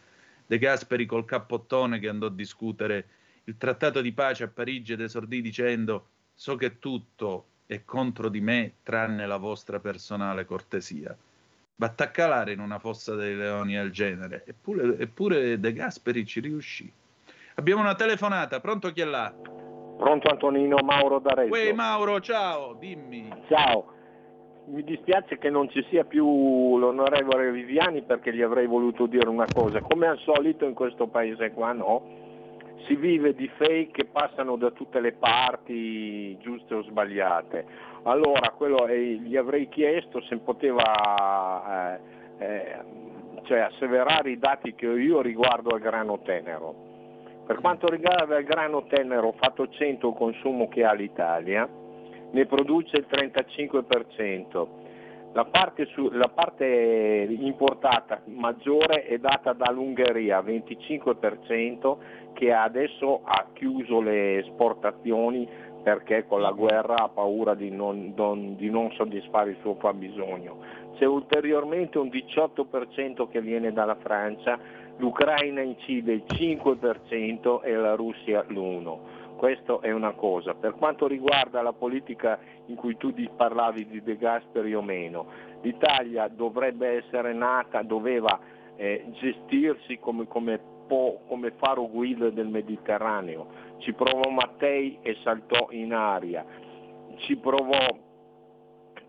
De Gasperi col cappottone che andò a discutere il trattato di pace a Parigi ed esordì dicendo so che tutto è contro di me tranne la vostra personale cortesia. Batta a calare in una fossa dei leoni del genere, eppure, eppure De Gasperi ci riuscì. Abbiamo una telefonata, pronto chi è là?
Pronto Antonino Mauro d'Arezzo.
Uè Mauro, ciao, dimmi.
Ciao. Mi dispiace che non ci sia più l'onorevole Viviani perché gli avrei voluto dire una cosa. Come al solito in questo paese qua no, si vive di fake che passano da tutte le parti giuste o sbagliate. Allora quello, eh, gli avrei chiesto se poteva eh, eh, cioè, asseverare i dati che ho io riguardo al grano tenero. Per quanto riguarda il grano tenero fatto 100 il consumo che ha l'Italia, ne produce il 35%. La parte, su- la parte importata maggiore è data dall'Ungheria, 25%, che adesso ha chiuso le esportazioni perché con la guerra ha paura di non, non- di non soddisfare il suo fabbisogno. C'è ulteriormente un 18% che viene dalla Francia, l'Ucraina incide il 5% e la Russia l'1%. Questo è una cosa. Per quanto riguarda la politica in cui tu parlavi di De Gasperi o meno, l'Italia dovrebbe essere nata, doveva eh, gestirsi come, come, po- come faro guida del Mediterraneo. Ci provò Mattei e saltò in aria. Ci provò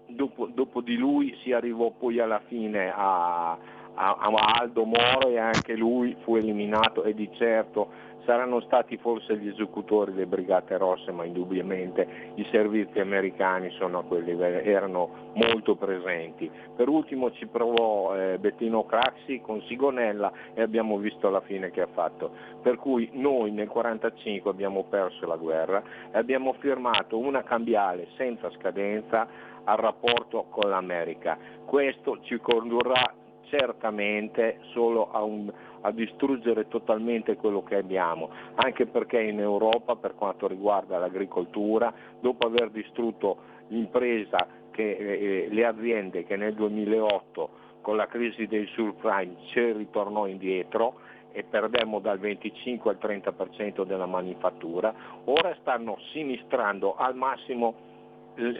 dopo, dopo di lui si arrivò poi alla fine a, a- a Aldo Moro e anche lui fu eliminato e di certo saranno stati forse gli esecutori delle Brigate Rosse, ma indubbiamente i servizi americani quelli, erano molto presenti. Per ultimo ci provò eh, Bettino Craxi con Sigonella e abbiamo visto la fine che ha fatto. Per cui noi nel 1945 abbiamo perso la guerra e abbiamo firmato una cambiale senza scadenza al rapporto con l'America. Questo ci condurrà certamente solo a, un- a distruggere totalmente quello che abbiamo, anche perché in Europa per quanto riguarda l'agricoltura, dopo aver distrutto l'impresa, che, eh, le aziende che nel 2008 con la crisi dei subprime ci ritornò indietro e perdemmo dal 25 al 30% della manifattura, ora stanno sinistrando al massimo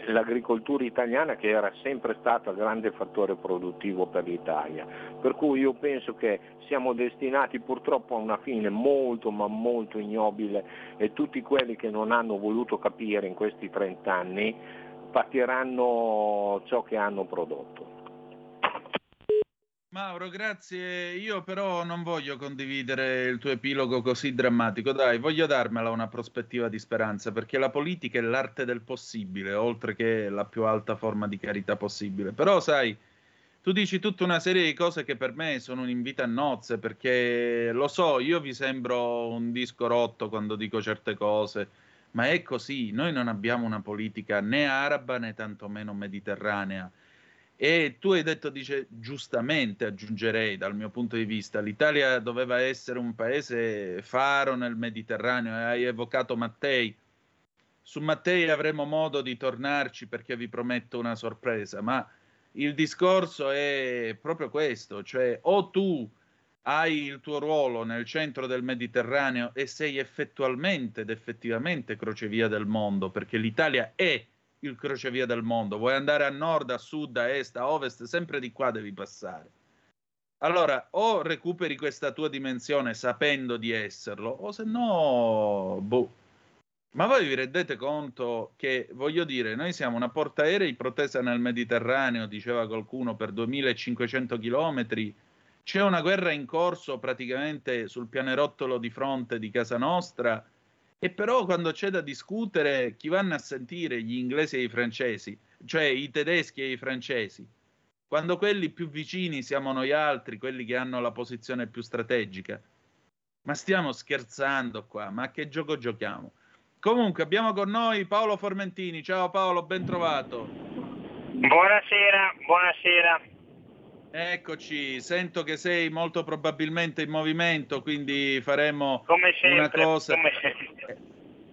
l'agricoltura italiana che era sempre stata grande fattore produttivo per l'Italia. Per cui io penso che siamo destinati purtroppo a una fine molto ma molto ignobile e tutti quelli che non hanno voluto capire in questi 30 anni patiranno ciò che hanno prodotto.
Mauro, grazie. Io però non voglio condividere il tuo epilogo così drammatico. Dai, voglio darmela una prospettiva di speranza, perché la politica è l'arte del possibile, oltre che la più alta forma di carità possibile. Però, sai, tu dici tutta una serie di cose che per me sono un invito a nozze, perché lo so, io vi sembro un disco rotto quando dico certe cose, ma è così. Noi non abbiamo una politica né araba né tantomeno mediterranea E tu hai detto, dice, giustamente aggiungerei dal mio punto di vista, l'Italia doveva essere un paese faro nel Mediterraneo e hai evocato Mattei. Su Mattei avremo modo di tornarci perché vi prometto una sorpresa, ma il discorso è proprio questo, cioè o tu hai il tuo ruolo nel centro del Mediterraneo e sei effettualmente ed effettivamente crocevia del mondo, perché l'Italia è il crocevia del mondo. Vuoi andare a nord, a sud, a est, a ovest, sempre di qua devi passare. Allora, o recuperi questa tua dimensione sapendo di esserlo, o se no, boh. Ma voi vi rendete conto che, voglio dire, noi siamo una portaerei protesa nel Mediterraneo, diceva qualcuno, per 2500 chilometri. C'è una guerra in corso praticamente sul pianerottolo di fronte di casa nostra e però quando c'è da discutere, chi vanno a sentire gli inglesi e i francesi, cioè i tedeschi e i francesi? Quando quelli più vicini siamo noi altri, quelli che hanno la posizione più strategica. Ma stiamo scherzando qua, ma a che gioco giochiamo? Comunque abbiamo con noi Paolo Formentini. Ciao Paolo, ben trovato.
Buonasera, buonasera.
Eccoci, sento che sei molto probabilmente in movimento, quindi faremo
sempre,
una cosa.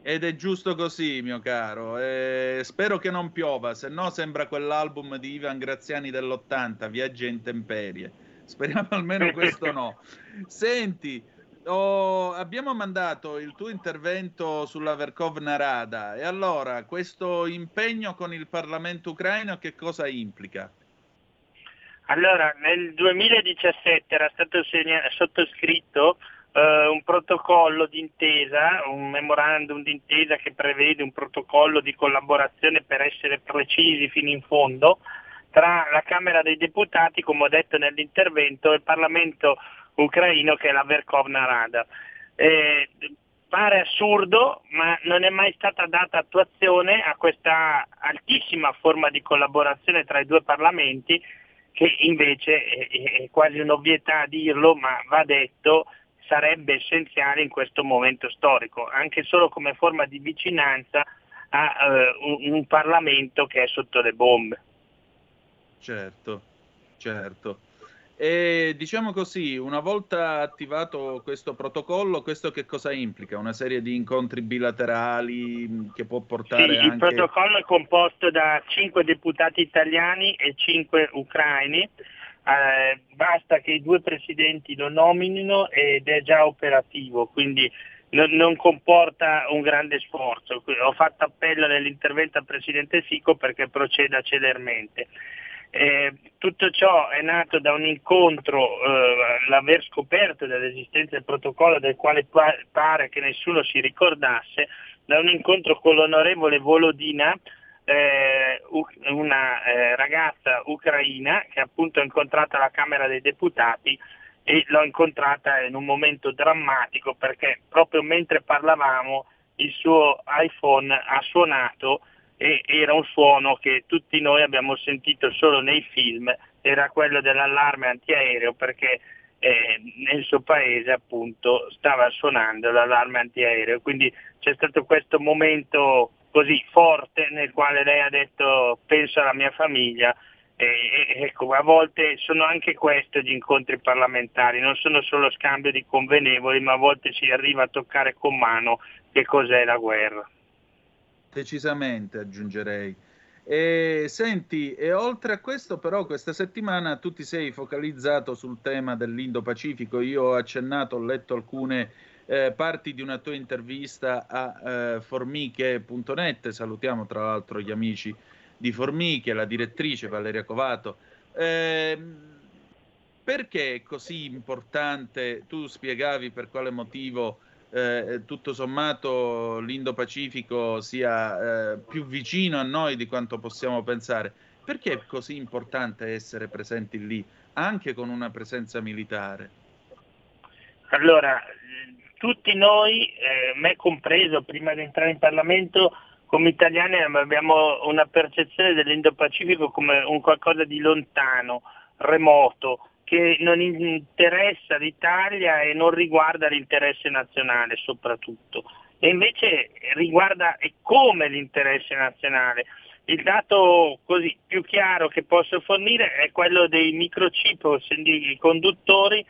Ed è giusto così, mio caro. Eh, spero che non piova, se no sembra quell'album di Ivan Graziani dell'80, Viaggi a intemperie. Speriamo almeno questo no. Senti, oh, abbiamo mandato il tuo intervento sulla Verkhovna Rada e allora questo impegno con il Parlamento ucraino che cosa implica?
Allora, nel 2017 era stato segna- sottoscritto eh, un protocollo d'intesa, un memorandum d'intesa che prevede un protocollo di collaborazione per essere precisi fino in fondo tra la Camera dei Deputati, come ho detto nell'intervento, e il Parlamento ucraino che è la Verkhovna Rada. Eh, pare assurdo, ma non è mai stata data attuazione a questa altissima forma di collaborazione tra i due parlamenti che invece è, quasi un'ovvietà dirlo, ma va detto, sarebbe essenziale in questo momento storico, anche solo come forma di vicinanza a eh, un, un Parlamento che è sotto le bombe.
Certo, certo. E diciamo così, una volta attivato questo protocollo, questo che cosa implica? Una serie di incontri bilaterali mh, che può
Sì,
portare
il
anche...
protocollo è composto da cinque deputati italiani e cinque ucraini. Eh, basta che i due presidenti lo nominino ed è già operativo, quindi non, non comporta un grande sforzo. Ho fatto appello nell'intervento al presidente Fico perché proceda celermente. Eh, tutto ciò è nato da un incontro, eh, l'aver scoperto dell'esistenza del protocollo del quale pa- pare che nessuno si ricordasse, da un incontro con l'onorevole Volodina, eh, una eh, ragazza ucraina che appunto ho incontrato alla Camera dei Deputati e l'ho incontrata in un momento drammatico perché proprio mentre parlavamo il suo iPhone ha suonato e era un suono che tutti noi abbiamo sentito solo nei film, era quello dell'allarme antiaereo perché eh, nel suo paese appunto stava suonando l'allarme antiaereo, quindi c'è stato questo momento così forte nel quale lei ha detto penso alla mia famiglia e, ecco, a volte sono anche questi gli incontri parlamentari, non sono solo scambio di convenevoli, ma a volte si arriva a toccare con mano che cos'è la guerra.
Decisamente aggiungerei. E senti, e oltre a questo, però, questa settimana tu ti sei focalizzato sul tema dell'Indo-Pacifico. Io ho accennato, ho letto alcune eh, parti di una tua intervista a eh, formiche.net. Salutiamo tra l'altro gli amici di Formiche, la direttrice Valeria Covato. Ehm, perché è così importante? Tu spiegavi per quale motivo eh, tutto sommato l'Indo-Pacifico sia eh, più vicino a noi di quanto possiamo pensare. Perché è così importante essere presenti lì, anche con una presenza militare?
Allora, tutti noi, eh, me compreso, prima di entrare in Parlamento, come italiani abbiamo una percezione dell'Indo-Pacifico come un qualcosa di lontano, remoto, che non interessa l'Italia e non riguarda l'interesse nazionale soprattutto. E invece riguarda e come l'interesse nazionale. Il dato così più chiaro che posso fornire è quello dei microchip o conduttori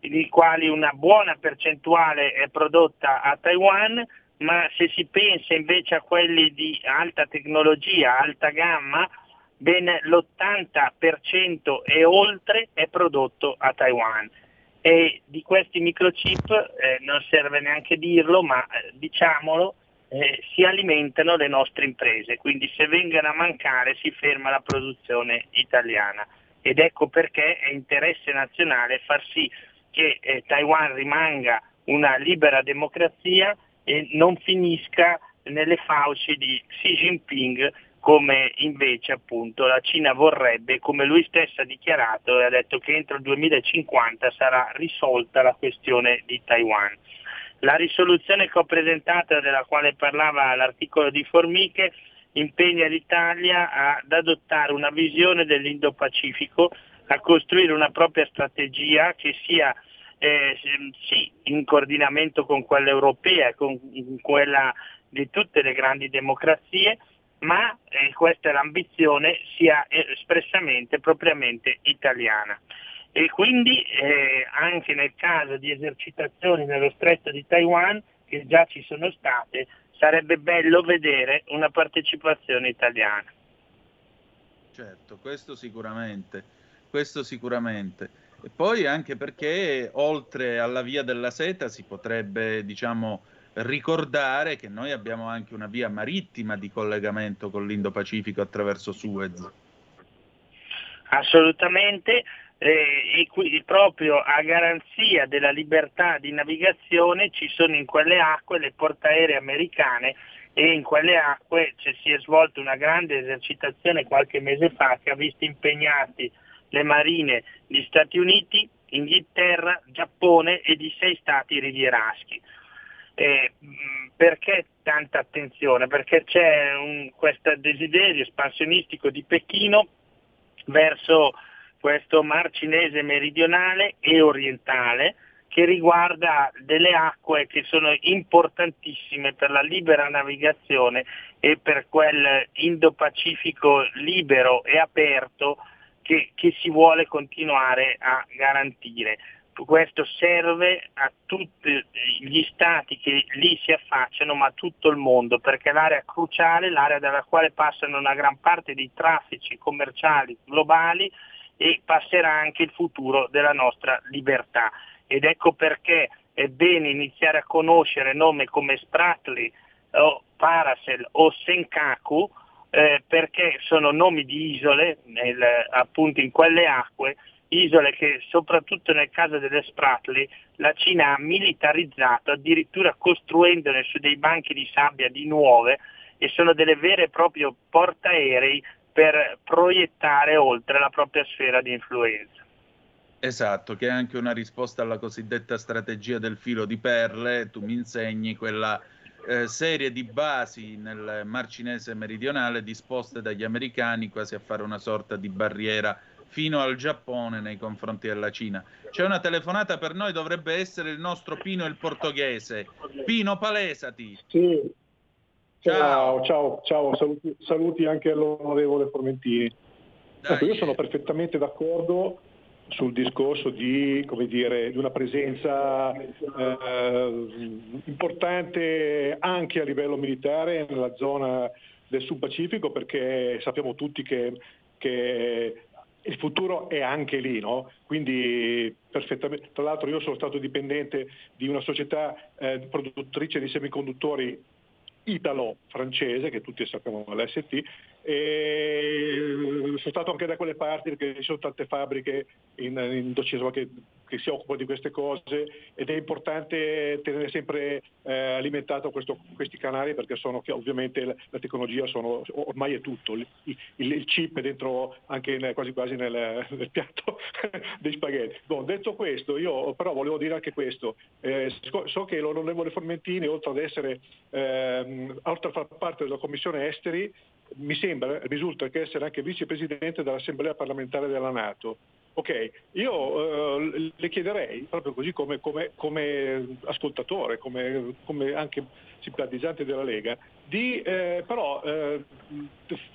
di quali una buona percentuale è prodotta a Taiwan, ma se si pensa invece a quelli di alta tecnologia, alta gamma, ben l'80% e oltre è prodotto a Taiwan. E di questi microchip, eh, non serve neanche dirlo, ma eh, diciamolo, eh, si alimentano le nostre imprese, quindi se vengono a mancare si ferma la produzione italiana. Ed ecco perché è interesse nazionale far sì che eh, Taiwan rimanga una libera democrazia e non finisca nelle fauci di Xi Jinping come invece appunto la Cina vorrebbe, come lui stesso ha dichiarato e ha detto che entro il 2050 sarà risolta la questione di Taiwan. La risoluzione che ho presentato, della quale parlava l'articolo di Formiche, impegna l'Italia ad adottare una visione dell'Indo-Pacifico, a costruire una propria strategia che sia eh, sì, in coordinamento con quella europea e con quella di tutte le grandi democrazie, ma eh, questa è l'ambizione sia espressamente, propriamente italiana. E quindi eh, anche nel caso di esercitazioni nello stretto di Taiwan, che già ci sono state, sarebbe bello vedere una partecipazione italiana.
Certo, questo sicuramente, questo sicuramente. E poi anche perché oltre alla via della seta si potrebbe, diciamo, ricordare che noi abbiamo anche una via marittima di collegamento con l'Indo-Pacifico attraverso Suez.
Assolutamente, eh, e qui proprio a garanzia della libertà di navigazione ci sono in quelle acque le portaeree americane e in quelle acque si è svolta una grande esercitazione qualche mese fa che ha visto impegnati le marine di Stati Uniti, Inghilterra, Giappone e di sei stati rivieraschi. Eh, perché tanta attenzione? Perché c'è un, questo desiderio espansionistico di Pechino verso questo mar cinese meridionale e orientale che riguarda delle acque che sono importantissime per la libera navigazione e per quel Indo-Pacifico libero e aperto che, che si vuole continuare a garantire. Questo serve a tutti gli stati che lì si affacciano, ma a tutto il mondo, perché è l'area cruciale, l'area dalla quale passano una gran parte dei traffici commerciali globali e passerà anche il futuro della nostra libertà. Ed ecco perché è bene iniziare a conoscere nomi come Spratly o Paracel o Senkaku, eh, perché sono nomi di isole, nel, appunto in quelle acque, isole che soprattutto nel caso delle Spratly la Cina ha militarizzato, addirittura costruendone su dei banchi di sabbia di nuove e sono delle vere e proprie portaerei per proiettare oltre la propria sfera di influenza.
Esatto, che è anche una risposta alla cosiddetta strategia del filo di perle, tu mi insegni quella eh, serie di basi nel Mar Cinese meridionale disposte dagli americani quasi a fare una sorta di barriera fino al Giappone nei confronti della Cina. C'è una telefonata per noi, dovrebbe essere il nostro Pino il portoghese. Pino, palesati.
Sì. Ciao, ciao, ciao, Saluti, saluti anche all'onorevole Formentini. Ecco, io sono perfettamente d'accordo sul discorso di, come dire, di una presenza eh, importante anche a livello militare nella zona del Sud Pacifico perché sappiamo tutti che, che il futuro è anche lì, no? quindi perfettamente. Tra l'altro io sono stato dipendente di una società eh, produttrice di semiconduttori italo-francese, che tutti sappiamo l'ST, e sono stato anche da quelle parti perché ci sono tante fabbriche in, in che, che, si occupano di queste cose ed è importante tenere sempre eh, alimentato questo, questi canali perché sono ovviamente la, tecnologia sono, ormai è tutto, il, il, il chip è dentro anche nel, quasi quasi nel, nel piatto dei spaghetti. Bon, detto questo, io però volevo dire anche questo, eh, so, che l'onorevole Formentini oltre ad essere, ehm, oltre a far parte della Commissione Esteri, mi sembra, risulta che essere anche vicepresidente dell'Assemblea parlamentare della Nato. Ok, io eh, le chiederei, proprio così come, come- come ascoltatore, come, come anche simpatizzante della Lega, di eh, però eh,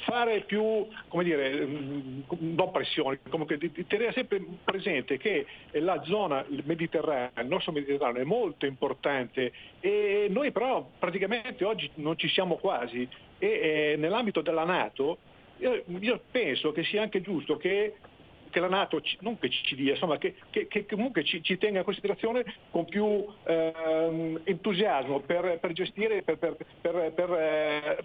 fare più, come dire, mm, non pressioni, comunque di, di tenere sempre presente che la zona il Mediterraneo, il nostro Mediterraneo è molto importante e noi però praticamente oggi non ci siamo quasi e eh, nell'ambito della Nato io, io penso che sia anche giusto che che la Nato, ci- non che ci dia, insomma, che, che- che comunque ci, ci tenga in considerazione con più ehm, entusiasmo per, per gestire, per, per- eh,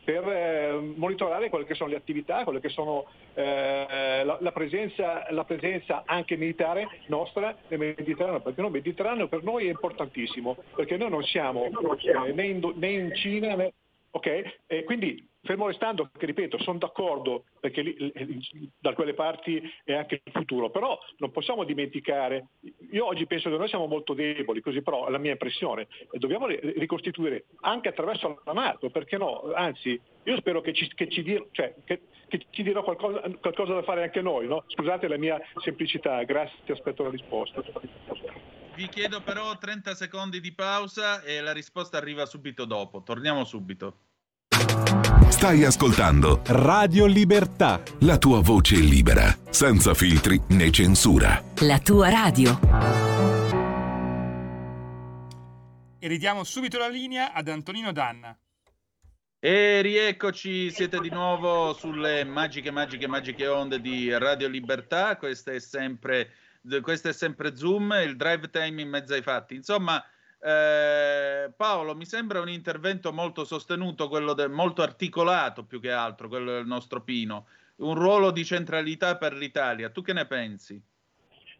per, eh, monitorare quelle che sono le attività, quelle che sono eh, la, la presenza, la presenza anche militare nostra nel Mediterraneo, perché il Mediterraneo per noi è importantissimo, perché noi non siamo eh, né, in, né in Cina né, Ok? E quindi fermo restando, che ripeto, sono d'accordo perché lì, da quelle parti è anche il futuro, però non possiamo dimenticare, io oggi penso che noi siamo molto deboli, così però è la mia impressione, dobbiamo ri- ricostituire anche attraverso la Nato, perché no? Anzi, io spero che ci, che ci dir- cioè, che- che ci dirà qualcosa, qualcosa da fare anche noi, no? Scusate la mia semplicità, grazie, aspetto la risposta.
Vi chiedo però 30 secondi di pausa e la risposta arriva subito dopo. Torniamo subito.
Stai ascoltando Radio Libertà. La tua voce libera, senza filtri né censura.
La tua radio.
E ridiamo subito la linea ad Antonino Danna.
E rieccoci, siete di nuovo sulle magiche, magiche, magiche onde di Radio Libertà. Questo è sempre, questo è sempre Zoom, il drive time in mezzo ai fatti. Insomma, eh, Paolo, mi sembra un intervento molto sostenuto, de- molto articolato più che altro, quello del nostro Pino. Un ruolo di centralità per l'Italia. Tu che ne pensi?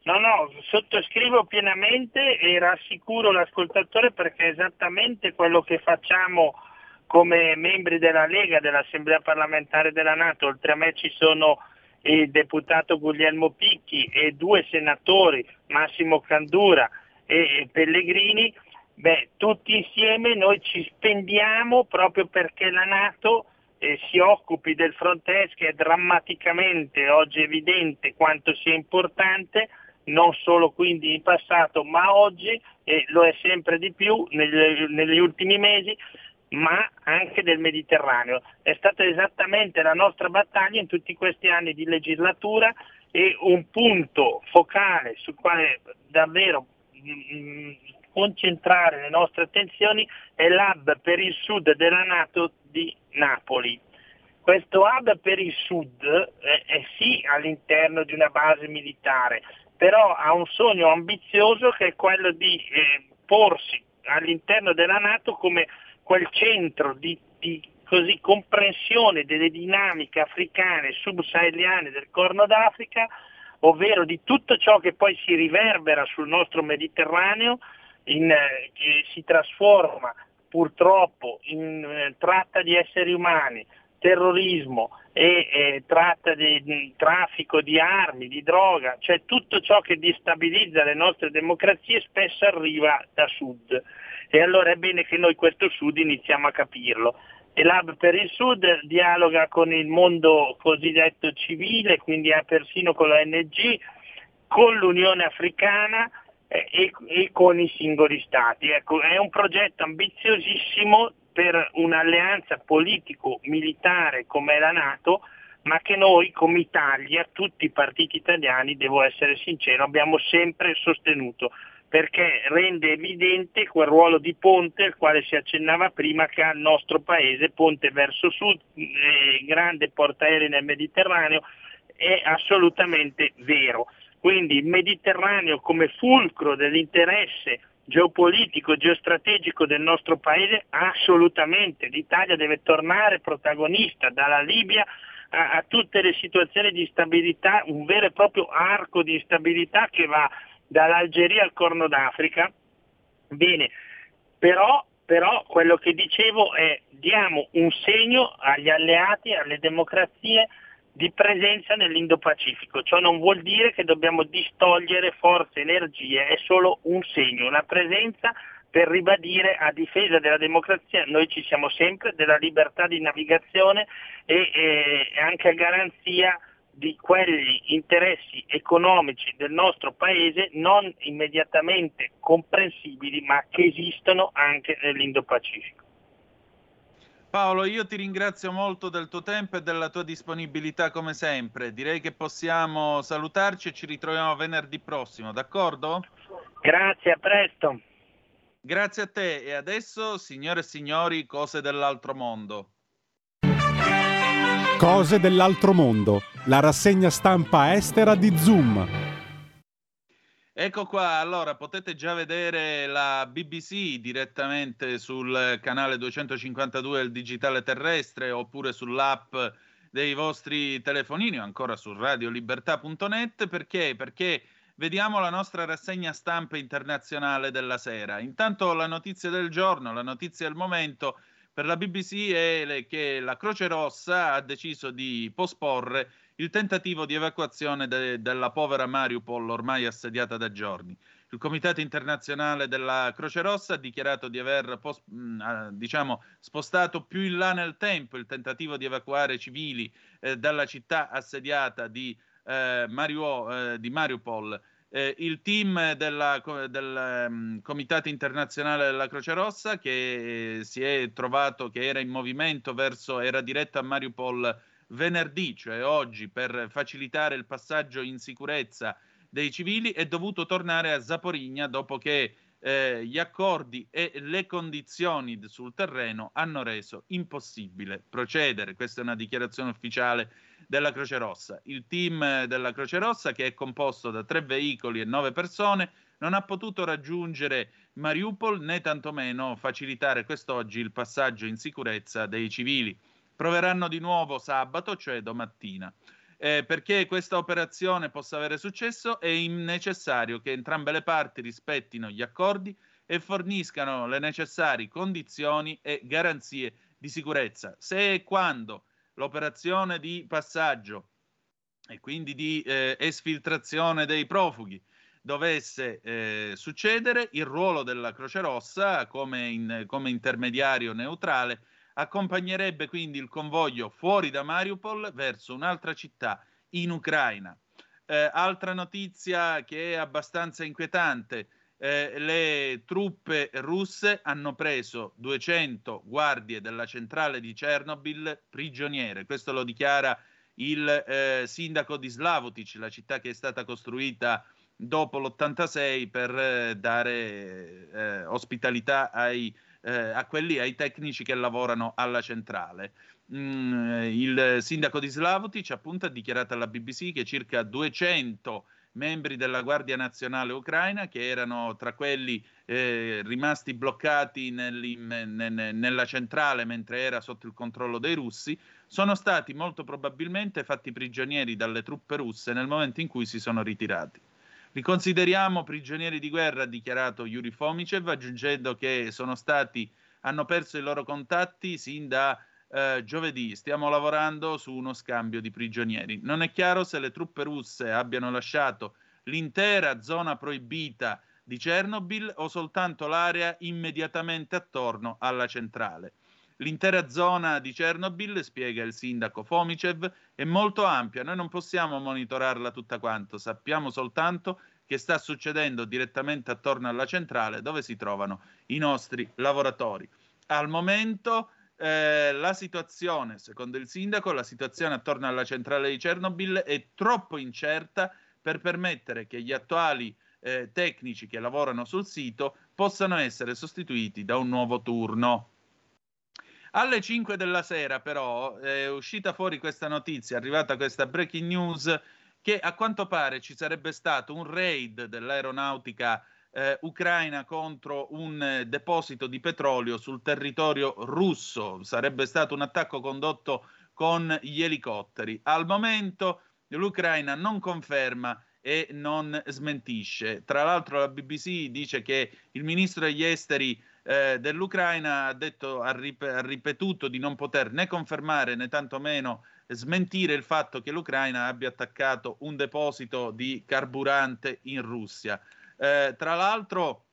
No, no, sottoscrivo pienamente e rassicuro l'ascoltatore perché è esattamente quello che facciamo come membri della Lega, dell'Assemblea parlamentare della Nato. Oltre a me ci sono il deputato Guglielmo Picchi e due senatori, Massimo Candura e Pellegrini. Beh, tutti insieme noi ci spendiamo proprio perché la Nato eh, si occupi del front est che è drammaticamente oggi evidente quanto sia importante, non solo quindi in passato ma oggi e lo è sempre di più negli, negli ultimi mesi, ma anche del Mediterraneo. È stata esattamente la nostra battaglia in tutti questi anni di legislatura e un punto focale sul quale davvero mm, concentrare le nostre attenzioni è l'hub per il sud della Nato di Napoli. Questo hub per il sud è, è sì all'interno di una base militare, però ha un sogno ambizioso che è quello di eh, porsi all'interno della Nato come quel centro di, di così, comprensione delle dinamiche africane, subsaheliane del Corno d'Africa, ovvero di tutto ciò che poi si riverbera sul nostro Mediterraneo, in, eh, che si trasforma purtroppo in eh, tratta di esseri umani, terrorismo e eh, tratta di, di traffico di armi, di droga, cioè tutto ciò che destabilizza le nostre democrazie spesso arriva da sud. E allora è bene che noi questo sud iniziamo a capirlo. E l'Hub per il Sud dialoga con il mondo cosiddetto civile, quindi persino con l'ONG, con l'Unione Africana eh, e, e con i singoli stati. Ecco, è un progetto ambiziosissimo per un'alleanza politico-militare come la Nato, ma che noi come Italia, tutti i partiti italiani, devo essere sincero, abbiamo sempre sostenuto perché rende evidente quel ruolo di ponte al quale si accennava prima che ha il nostro paese, ponte verso sud, eh, grande portaerei nel Mediterraneo, è assolutamente vero. Quindi il Mediterraneo come fulcro dell'interesse geopolitico, geostrategico del nostro paese, assolutamente. L'Italia deve tornare protagonista dalla Libia a, a tutte le situazioni di instabilità, un vero e proprio arco di instabilità che va dall'Algeria al Corno d'Africa. Bene, però, però quello che dicevo è diamo un segno agli alleati, alle democrazie di presenza nell'Indo-Pacifico. Ciò non vuol dire che dobbiamo distogliere forze, energie, è solo un segno, una presenza per ribadire a difesa della democrazia, noi ci siamo sempre, della libertà di navigazione e, e anche a garanzia di quegli interessi economici del nostro paese non immediatamente comprensibili ma che esistono anche nell'Indo-Pacifico.
Paolo, io ti ringrazio molto del tuo tempo e della tua disponibilità come sempre. Direi che possiamo salutarci e ci ritroviamo venerdì prossimo, d'accordo?
Grazie, a presto.
Grazie a te e adesso, signore e signori, cose dell'altro mondo.
Cose dell'altro mondo, la rassegna stampa estera di Zoom.
Ecco qua, allora potete già vedere la BBC direttamente sul canale 252 del digitale terrestre oppure sull'app dei vostri telefonini o ancora su radiolibertà.net perché? Perché vediamo la nostra rassegna stampa internazionale della sera. Intanto la notizia del giorno, la notizia del momento per la BBC è che la Croce Rossa ha deciso di posporre il tentativo di evacuazione de- della povera Mariupol ormai assediata da giorni. Il Comitato internazionale della Croce Rossa ha dichiarato di aver pos- mh, ah, diciamo, spostato più in là nel tempo il tentativo di evacuare civili eh, dalla città assediata di, eh, Mariu- eh, di Mariupol. Eh, il team della- del ehm, Comitato internazionale della Croce Rossa che eh, si è trovato, che era in movimento verso, era diretto a Mariupol venerdì, cioè oggi, per facilitare il passaggio in sicurezza dei civili, è dovuto tornare a Zaporigna dopo che eh, gli accordi e le condizioni sul terreno hanno reso impossibile procedere. Questa è una dichiarazione ufficiale della Croce Rossa. Il team della Croce Rossa, che è composto da tre veicoli e nove persone, non ha potuto raggiungere Mariupol né tantomeno facilitare quest'oggi il passaggio in sicurezza dei civili. Proveranno di nuovo sabato, cioè domattina. Eh, perché questa operazione possa avere successo è necessario che entrambe le parti rispettino gli accordi e forniscano le necessarie condizioni e garanzie di sicurezza. Se e quando l'operazione di passaggio e quindi di eh, esfiltrazione dei profughi dovesse eh, succedere, il ruolo della Croce Rossa come, in- come intermediario neutrale accompagnerebbe quindi il convoglio fuori da Mariupol verso un'altra città in Ucraina. Eh, altra notizia che è abbastanza inquietante, eh, le truppe russe hanno preso 200 guardie della centrale di Chernobyl prigioniere. Questo lo dichiara il eh, sindaco di Slavotic, la città che è stata costruita dopo l'86 per eh, dare eh, ospitalità ai, eh, quelli, ai tecnici che lavorano alla centrale. Mm, il sindaco di Slavotic appunto ha dichiarato alla BBC che circa 200 membri della Guardia Nazionale Ucraina che erano tra quelli eh, rimasti bloccati nella centrale mentre era sotto il controllo dei russi, sono stati molto probabilmente fatti prigionieri dalle truppe russe nel momento in cui si sono ritirati. Li consideriamo prigionieri di guerra, ha dichiarato Yuri Fomicev, aggiungendo che sono stati, hanno perso i loro contatti sin da eh, giovedì. Stiamo lavorando su uno scambio di prigionieri. Non è chiaro se le truppe russe abbiano lasciato l'intera zona proibita di Chernobyl o soltanto l'area immediatamente attorno alla centrale. L'intera zona di Chernobyl, spiega il sindaco Fomicev, è molto ampia, noi non possiamo monitorarla tutta quanto, sappiamo soltanto che sta succedendo direttamente attorno alla centrale dove si trovano i nostri lavoratori. Al momento eh, la situazione, secondo il sindaco, la situazione attorno alla centrale di Chernobyl è troppo incerta per permettere che gli attuali eh, tecnici che lavorano sul sito possano essere sostituiti da un nuovo turno. Alle 5 della sera, però, è uscita fuori questa notizia, è arrivata questa breaking news che a quanto pare ci sarebbe stato un raid dell'aeronautica eh, ucraina contro un eh, deposito di petrolio sul territorio russo. Sarebbe stato un attacco condotto con gli elicotteri. Al momento l'Ucraina non conferma e non smentisce. Tra l'altro la BBC dice che il ministro degli esteri eh, dell'Ucraina ha, detto, ha, rip- ha ripetuto di non poter né confermare né tantomeno smentire il fatto che l'Ucraina abbia attaccato un deposito di carburante in Russia. Eh, tra l'altro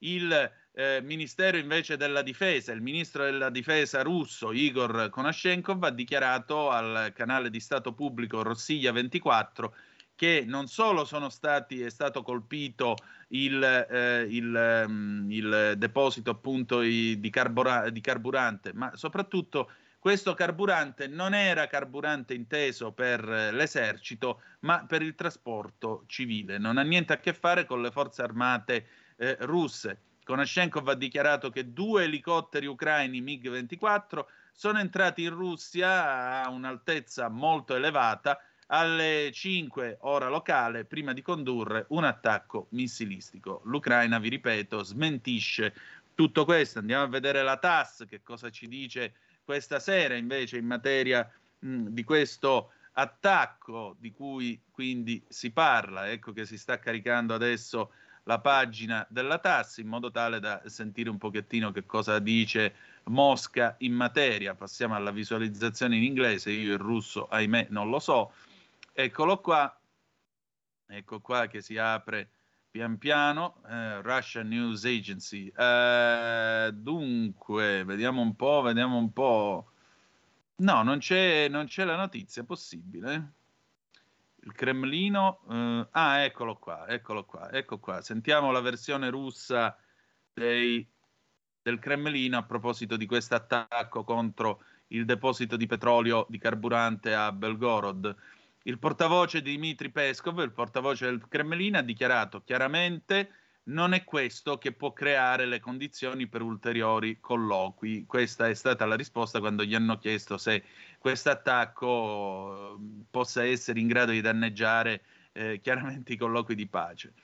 il eh, Ministero invece della Difesa, il ministro della Difesa russo Igor Konashenkov ha dichiarato al canale di Stato pubblico Rossiglia 24 che non solo stati, è stato colpito il, eh, il, um, il deposito appunto i, di, carbura- di carburante, ma soprattutto questo carburante non era carburante inteso per eh, l'esercito, ma per il trasporto civile. Non ha niente a che fare con le forze armate eh, russe. Konashenkov ha dichiarato che due elicotteri ucraini MiG-24 sono entrati in Russia a un'altezza molto elevata alle 5 ora locale prima di condurre un attacco missilistico. L'Ucraina, vi ripeto, smentisce tutto questo. Andiamo a vedere la TAS, che cosa ci dice questa sera invece in materia mh, di questo attacco di cui quindi si parla. Ecco che si sta caricando adesso la pagina della TAS in modo tale da sentire un pochettino che cosa dice Mosca in materia. Passiamo alla visualizzazione in inglese, io il russo ahimè non lo so. Eccolo qua, ecco qua che si apre pian piano, eh, Russian News Agency. Eh, dunque, vediamo un po', vediamo un po'. No, non c'è, non c'è la notizia possibile. Il Cremlino, eh, ah, eccolo qua, eccolo qua, ecco qua. Sentiamo la versione russa dei, del Cremlino a proposito di questo attacco contro il deposito di petrolio di carburante a Belgorod. Il portavoce di Dmitry Peskov, il portavoce del Cremlino, ha dichiarato chiaramente non è questo che può creare le condizioni per ulteriori colloqui. Questa è stata la risposta quando gli hanno chiesto se questo attacco possa essere in grado di danneggiare eh, chiaramente i colloqui di pace.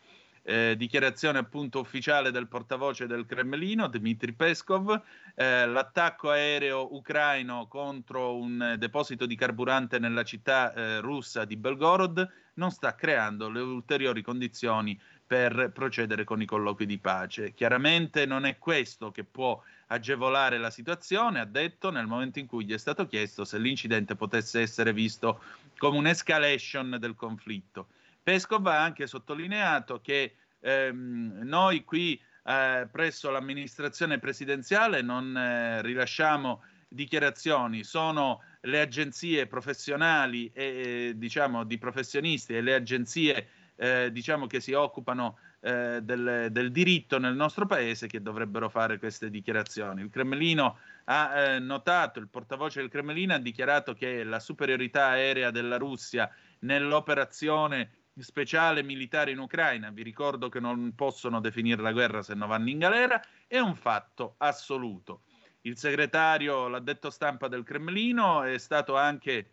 Eh, dichiarazione appunto ufficiale del portavoce del Cremlino, Dmitry Peskov, eh, l'attacco aereo ucraino contro un deposito di carburante nella città eh, russa di Belgorod non sta creando le ulteriori condizioni per procedere con i colloqui di pace. Chiaramente non è questo che può agevolare la situazione, ha detto nel momento in cui gli è stato chiesto se l'incidente potesse essere visto come un'escalation del conflitto. Peskov ha anche sottolineato che ehm, noi qui eh, presso l'amministrazione presidenziale non eh, rilasciamo dichiarazioni, sono le agenzie professionali e diciamo di professionisti e le agenzie eh, diciamo che si occupano eh, del, del, diritto nel nostro paese che dovrebbero fare queste dichiarazioni. Il Cremlino ha eh, notato, il portavoce del Cremlino ha dichiarato che la superiorità aerea della Russia nell'operazione speciale militare in Ucraina, vi ricordo che non possono definire la guerra se non vanno in galera, è un fatto assoluto. Il segretario, l'addetto stampa del Cremlino, è stato anche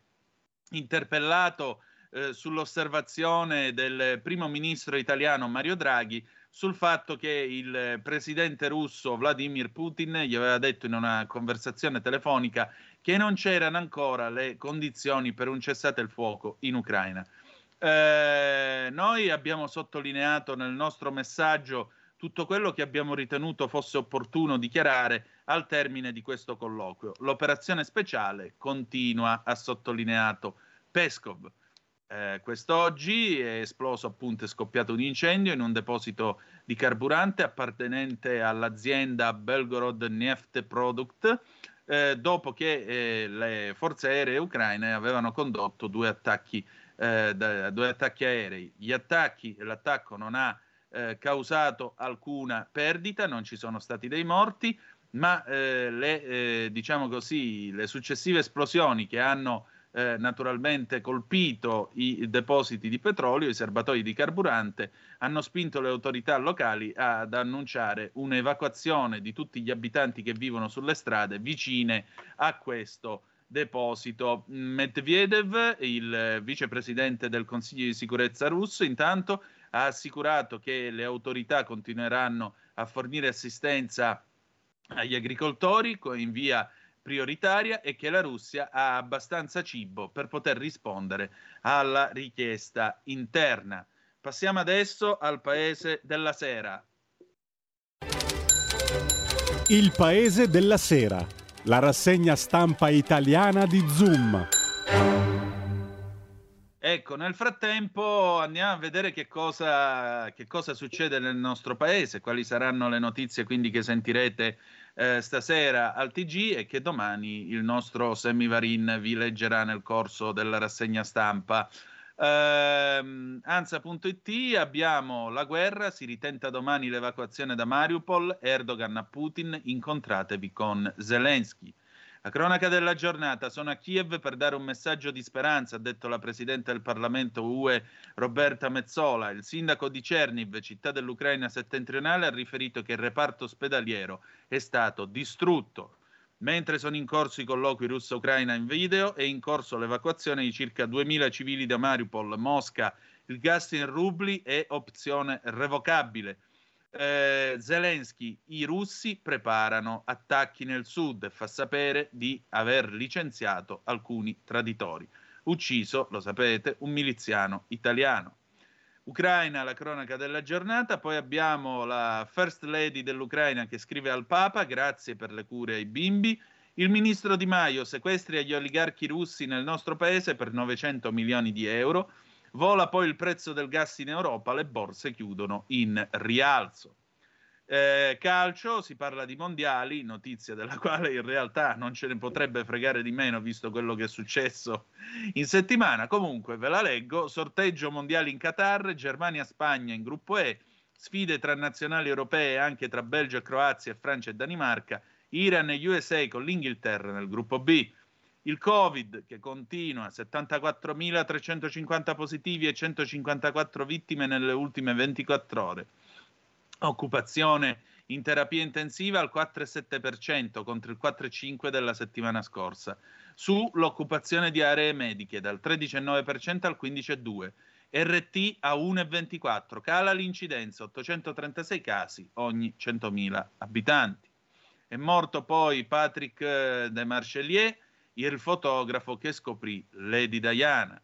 interpellato eh, sull'osservazione del primo ministro italiano Mario Draghi sul fatto che il presidente russo Vladimir Putin gli aveva detto in una conversazione telefonica che non c'erano ancora le condizioni per un cessate il fuoco in Ucraina. Eh, noi abbiamo sottolineato nel nostro messaggio tutto quello che abbiamo ritenuto fosse opportuno dichiarare al termine di questo colloquio. L'operazione speciale continua, ha sottolineato Peskov. Eh, quest'oggi è esploso appunto, è scoppiato un incendio in un deposito di carburante appartenente all'azienda Belgorod Neft Product, eh, dopo che eh, le forze aeree ucraine avevano condotto due attacchi, eh, da, due attacchi aerei. Gli attacchi, l'attacco non ha eh, causato alcuna perdita, non ci sono stati dei morti, ma eh, le, eh, diciamo così, le successive esplosioni che hanno eh, naturalmente colpito i depositi di petrolio, i serbatoi di carburante, hanno spinto le autorità locali ad annunciare un'evacuazione di tutti gli abitanti che vivono sulle strade vicine a questo deposito. Medvedev, il vicepresidente del Consiglio di sicurezza russo, intanto ha assicurato che le autorità continueranno a fornire assistenza agli agricoltori in via prioritaria e che la Russia ha abbastanza cibo per poter rispondere alla richiesta interna. Passiamo adesso al paese della sera.
Il paese della sera, la rassegna stampa italiana di Zoom.
Ecco, nel frattempo andiamo a vedere che cosa, che cosa succede nel nostro paese, quali saranno le notizie quindi che sentirete eh, stasera al TG e che domani il nostro Semivarin vi leggerà nel corso della rassegna stampa. Ehm, Ansa.it abbiamo la guerra, si ritenta domani l'evacuazione da Mariupol, Erdogan a Putin, incontratevi con Zelensky. La cronaca della giornata, sono a Kiev per dare un messaggio di speranza, ha detto la Presidente del Parlamento UE Roberta Mezzola. Il sindaco di Cerniv, città dell'Ucraina settentrionale, ha riferito che il reparto ospedaliero è stato distrutto. Mentre sono in corso i colloqui russo-ucraina in video, è in corso l'evacuazione di circa 2.000 civili da Mariupol, Mosca. Il gas in rubli è opzione revocabile. Eh, Zelensky, i russi preparano attacchi nel sud e fa sapere di aver licenziato alcuni traditori. Ucciso, lo sapete, un miliziano italiano. Ucraina, la cronaca della giornata, poi abbiamo la First Lady dell'Ucraina che scrive al Papa, grazie per le cure ai bimbi. Il ministro Di Maio sequestri agli oligarchi russi nel nostro paese per 900 milioni di euro. Vola poi il prezzo del gas in Europa, le borse chiudono in rialzo. Eh, calcio, si parla di mondiali, notizia della quale in realtà non ce ne potrebbe fregare di meno visto quello che è successo in settimana. Comunque ve la leggo, sorteggio mondiali in Qatar, Germania-Spagna in gruppo E, sfide tra nazionali europee anche tra Belgio e Croazia, Francia e Danimarca, Iran e USA con l'Inghilterra nel gruppo B. Il Covid che continua, 74.350 positivi e 154 vittime nelle ultime 24 ore. Occupazione in terapia intensiva al 4,7% contro il 4,5% della settimana scorsa. Sull'occupazione di aree mediche dal 13,9% al 15,2%. RT a 1,24, cala l'incidenza, 836 casi ogni 100.000 abitanti. È morto poi Patrick eh, de Marchelier, il fotografo che scoprì Lady Diana.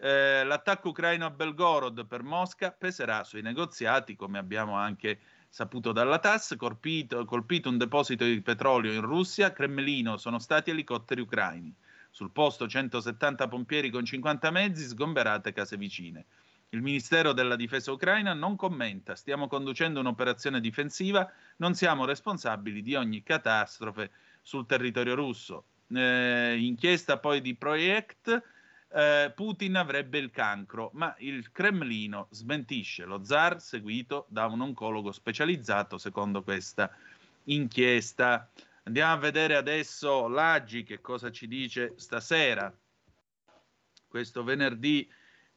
Eh, l'attacco ucraino a Belgorod per Mosca peserà sui negoziati, come abbiamo anche saputo dalla TAS, colpito, colpito un deposito di petrolio in Russia, Cremlino sono stati elicotteri ucraini. Sul posto 170 pompieri con 50 mezzi, sgomberate case vicine. Il Ministero della Difesa ucraina non commenta, stiamo conducendo un'operazione difensiva, non siamo responsabili di ogni catastrofe sul territorio russo. Eh, inchiesta poi di Project, eh, Putin avrebbe il cancro, ma il Cremlino smentisce lo zar seguito da un oncologo specializzato secondo questa inchiesta. Andiamo a vedere adesso l'Aggi che cosa ci dice stasera, questo venerdì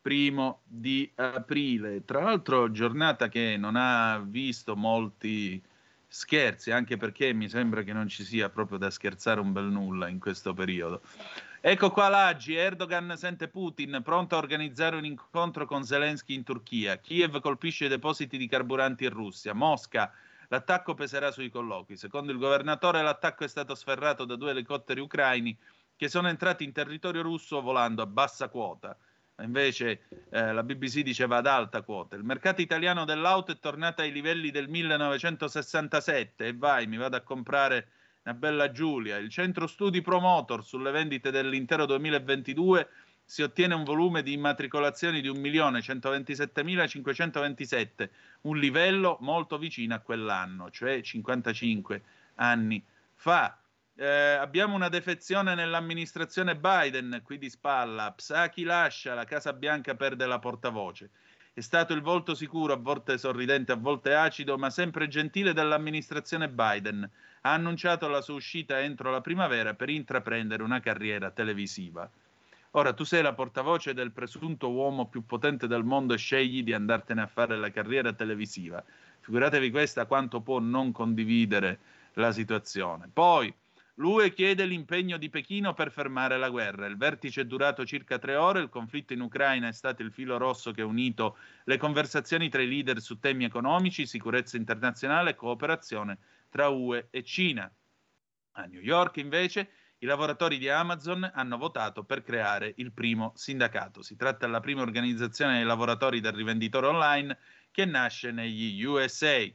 primo di aprile. Tra l'altro giornata che non ha visto molti scherzi, anche perché mi sembra che non ci sia proprio da scherzare un bel nulla in questo periodo. Ecco qua l'Aggi, Erdogan sente Putin pronto a organizzare un incontro con Zelensky in Turchia. Kiev colpisce i depositi di carburanti in Russia. Mosca, l'attacco peserà sui colloqui. Secondo il governatore l'attacco è stato sferrato da due elicotteri ucraini che sono entrati in territorio russo volando a bassa quota. Invece eh, la BBC diceva ad alta quota. Il mercato italiano dell'auto è tornato ai livelli del 1967 e vai, mi vado a comprare una bella Giulia. Il centro studi Promotor sulle vendite dell'intero 2022 si ottiene un volume di immatricolazioni di 1.127.527, un livello molto vicino a quell'anno, cioè 55 anni fa. Eh, abbiamo una defezione nell'amministrazione Biden, qui di spalla. Psaki lascia, la Casa Bianca perde la portavoce. È stato il volto sicuro, a volte sorridente, a volte acido, ma sempre gentile dell'amministrazione Biden. Ha annunciato la sua uscita entro la primavera per intraprendere una carriera televisiva. Ora tu sei la portavoce del presunto uomo più potente del mondo e scegli di andartene a fare la carriera televisiva. Figuratevi questa quanto può non condividere la situazione. Poi L'UE chiede l'impegno di Pechino per fermare la guerra. Il vertice è durato circa tre ore, il conflitto in Ucraina è stato il filo rosso che ha unito le conversazioni tra i leader su temi economici, sicurezza internazionale e cooperazione tra UE e Cina. A New York, invece, i lavoratori di Amazon hanno votato per creare il primo sindacato. Si tratta della prima organizzazione dei lavoratori del rivenditore online che nasce negli USA.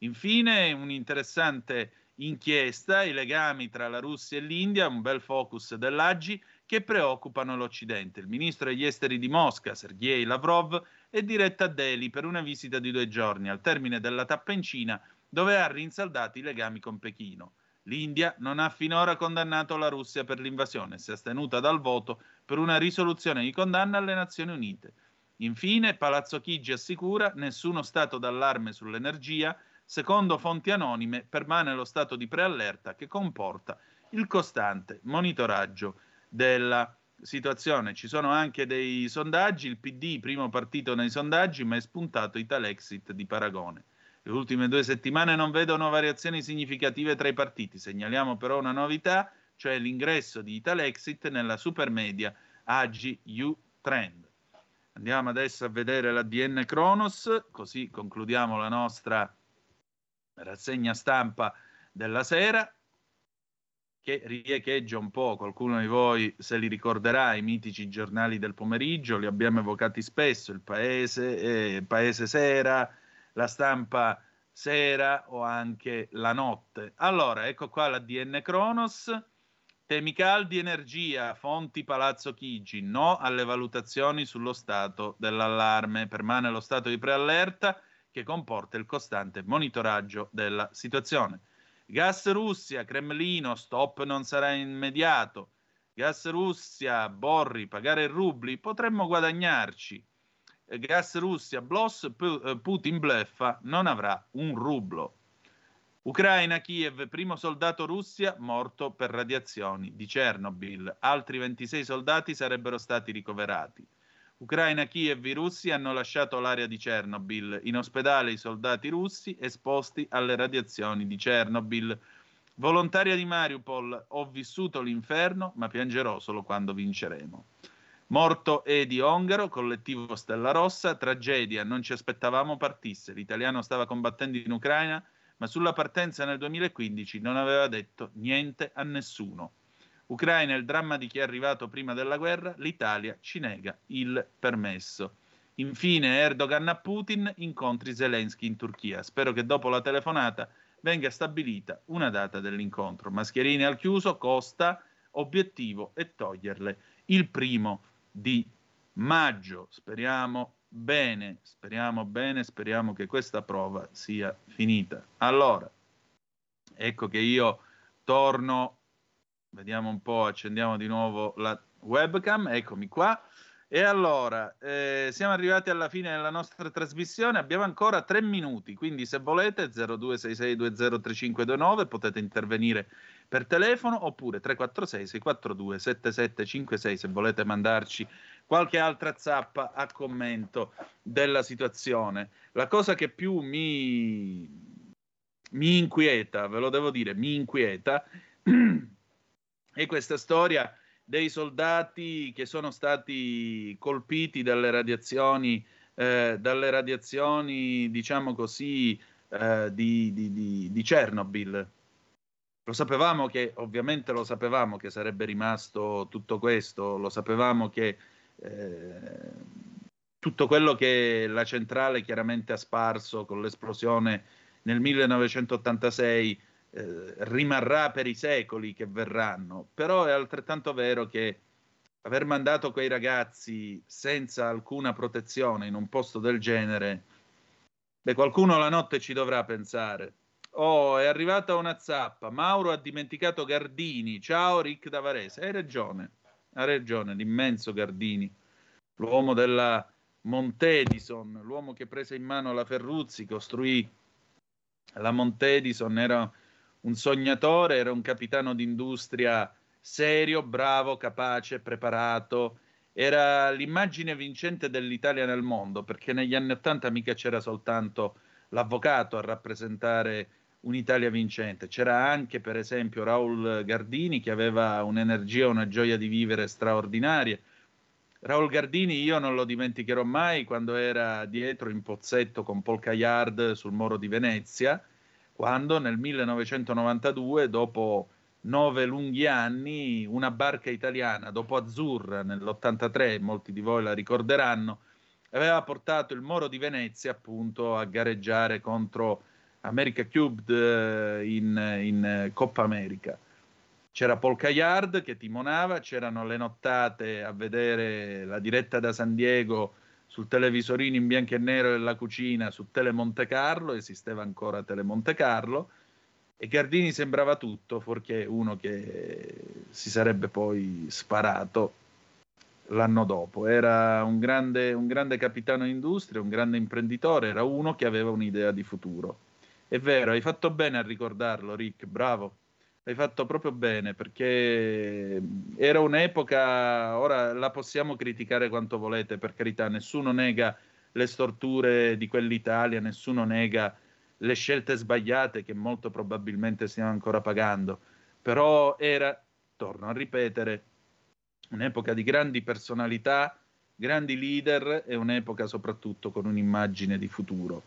Infine, un interessante inchiesta, i legami tra la Russia e l'India, un bel focus dell'Aggi, che preoccupano l'Occidente. Il ministro degli esteri di Mosca, Sergei Lavrov, è diretto a Delhi per una visita di due giorni, al termine della tappa in Cina, dove ha rinsaldato i legami con Pechino. L'India non ha finora condannato la Russia per l'invasione si è astenuta dal voto per una risoluzione di condanna alle Nazioni Unite. Infine, Palazzo Chigi assicura nessuno stato d'allarme sull'energia, secondo fonti anonime permane lo stato di preallerta che comporta il costante monitoraggio della situazione. Ci sono anche dei sondaggi, il PD primo partito nei sondaggi, ma è spuntato Italexit di Paragone. Le ultime due settimane non vedono variazioni significative tra i partiti. Segnaliamo però una novità, cioè l'ingresso di Italexit nella supermedia AGI U Trend. Andiamo adesso a vedere la DN Kronos, così concludiamo la nostra rassegna stampa della sera che riecheggia un po', qualcuno di voi se li ricorderà, i mitici giornali del pomeriggio, li abbiamo evocati spesso, il Paese, eh, Paese Sera, la stampa Sera o anche la notte. Allora, ecco qua la DN Kronos, temi caldi, energia, fonti Palazzo Chigi, no alle valutazioni sullo stato dell'allarme, permane lo stato di preallerta che comporta il costante monitoraggio della situazione. Gas Russia, Cremlino, stop non sarà immediato. Gas Russia, Borri, pagare rubli, potremmo guadagnarci. Gas Russia, Bloss, eh, Putin bleffa, non avrà un rublo. Ucraina, Kiev, primo soldato Russia morto per radiazioni di Chernobyl. Altri 26 soldati sarebbero stati ricoverati. Ucraina, Kiev, i russi hanno lasciato l'area di Chernobyl. In ospedale i soldati russi esposti alle radiazioni di Chernobyl. Volontaria di Mariupol, ho vissuto l'inferno, ma piangerò solo quando vinceremo. Morto Edi Ongaro, collettivo Stella Rossa, tragedia, non ci aspettavamo partisse. L'italiano stava combattendo in Ucraina, ma sulla partenza nel 2015 non aveva detto niente a nessuno. Ucraina è il dramma di chi è arrivato prima della guerra, l'Italia ci nega il permesso. Infine Erdogan a Putin, incontri Zelensky in Turchia. Spero che dopo la telefonata venga stabilita una data dell'incontro. Mascherine al chiuso, costa, obiettivo è toglierle il primo di maggio. Speriamo bene, speriamo bene, speriamo che questa prova sia finita. Allora, ecco che io torno Vediamo un po', accendiamo di nuovo la webcam, eccomi qua. E allora, eh, siamo arrivati alla fine della nostra trasmissione, abbiamo ancora tre minuti, quindi se volete 0266203529 potete intervenire per telefono oppure 346 642 7756 se volete mandarci qualche altra zappa a commento della situazione. La cosa che più mi, mi inquieta, ve lo devo dire, mi inquieta E questa storia dei soldati che sono stati colpiti dalle radiazioni, eh, dalle radiazioni diciamo così, eh, di, di, di, di Chernobyl. Lo sapevamo che, ovviamente lo sapevamo che sarebbe rimasto tutto questo, lo sapevamo che eh, tutto quello che la centrale chiaramente ha sparso con l'esplosione nel 1986 eh, rimarrà per i secoli che verranno, però è altrettanto vero che aver mandato quei ragazzi senza alcuna protezione in un posto del genere, beh, qualcuno la notte ci dovrà pensare. Oh, è arrivata una zappa. Mauro ha dimenticato Gardini. Ciao Rick da Varese. Hai ragione, ha ragione, l'immenso Gardini, l'uomo della Montedison, l'uomo che prese in mano la Ferruzzi, costruì la Montedison, era un sognatore, era un capitano d'industria serio, bravo, capace, preparato. Era l'immagine vincente dell'Italia nel mondo, perché negli anni Ottanta mica c'era soltanto l'avvocato a rappresentare un'Italia vincente, c'era anche per esempio Raul Gardini che aveva un'energia, una gioia di vivere straordinarie. Raul Gardini io non lo dimenticherò mai quando era dietro in pozzetto con Paul Caillard sul Moro di Venezia, quando nel 1992, dopo nove lunghi anni, una barca italiana, dopo Azzurra nell'83, molti di voi la ricorderanno, aveva portato il Moro di Venezia appunto a gareggiare contro America Cubed eh, in, in Coppa America. c'era Paul Caillard che timonava, c'erano le nottate a vedere la diretta da San Diego sul televisorino in bianco e nero della cucina su Tele Carlo, esisteva ancora Tele Carlo, e Gardini sembrava tutto, fuorché uno che si sarebbe poi sparato l'anno dopo. Era un grande, un grande capitano industria, un grande imprenditore, era uno che aveva un'idea di futuro. È vero, hai fatto bene a ricordarlo, Rick, bravo. Hai fatto proprio bene perché era un'epoca, ora la possiamo criticare quanto volete, per carità, nessuno nega le storture di quell'Italia, nessuno nega le scelte sbagliate che molto probabilmente stiamo ancora pagando, però era, torno a ripetere, un'epoca di grandi personalità, grandi leader e un'epoca soprattutto con un'immagine di futuro.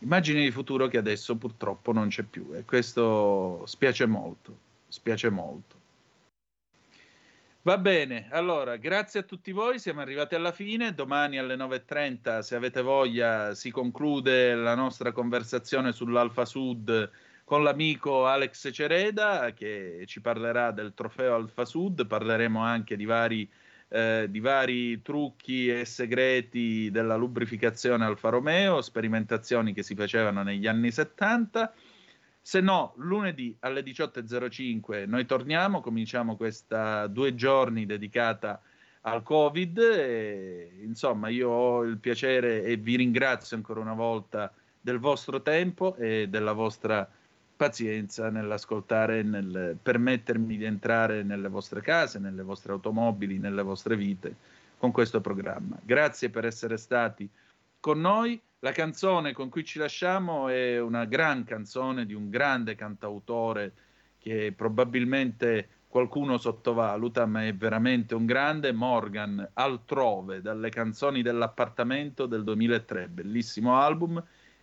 Immagine di futuro che adesso purtroppo non c'è più e questo spiace molto, spiace molto. Va bene, allora grazie a tutti voi, siamo arrivati alla fine, domani alle 9.30 se avete voglia si conclude la nostra conversazione sull'Alfa Sud con l'amico Alex Cereda che ci parlerà del trofeo Alfa Sud, parleremo anche di vari, eh, di vari trucchi e segreti della lubrificazione Alfa Romeo, sperimentazioni che si facevano negli anni 70. Se no, lunedì alle 18.05 noi torniamo, cominciamo questa due giorni dedicata al Covid. E, insomma, io ho il piacere e vi ringrazio ancora una volta del vostro tempo e della vostra pazienza nell'ascoltare e nel permettermi di entrare nelle vostre case, nelle vostre automobili, nelle vostre vite con questo programma. Grazie per essere stati con noi. La canzone con cui ci lasciamo è una gran canzone di un grande cantautore che probabilmente qualcuno sottovaluta, ma è veramente un grande, Morgan Altrove, dalle canzoni dell'appartamento del 2003, bellissimo album.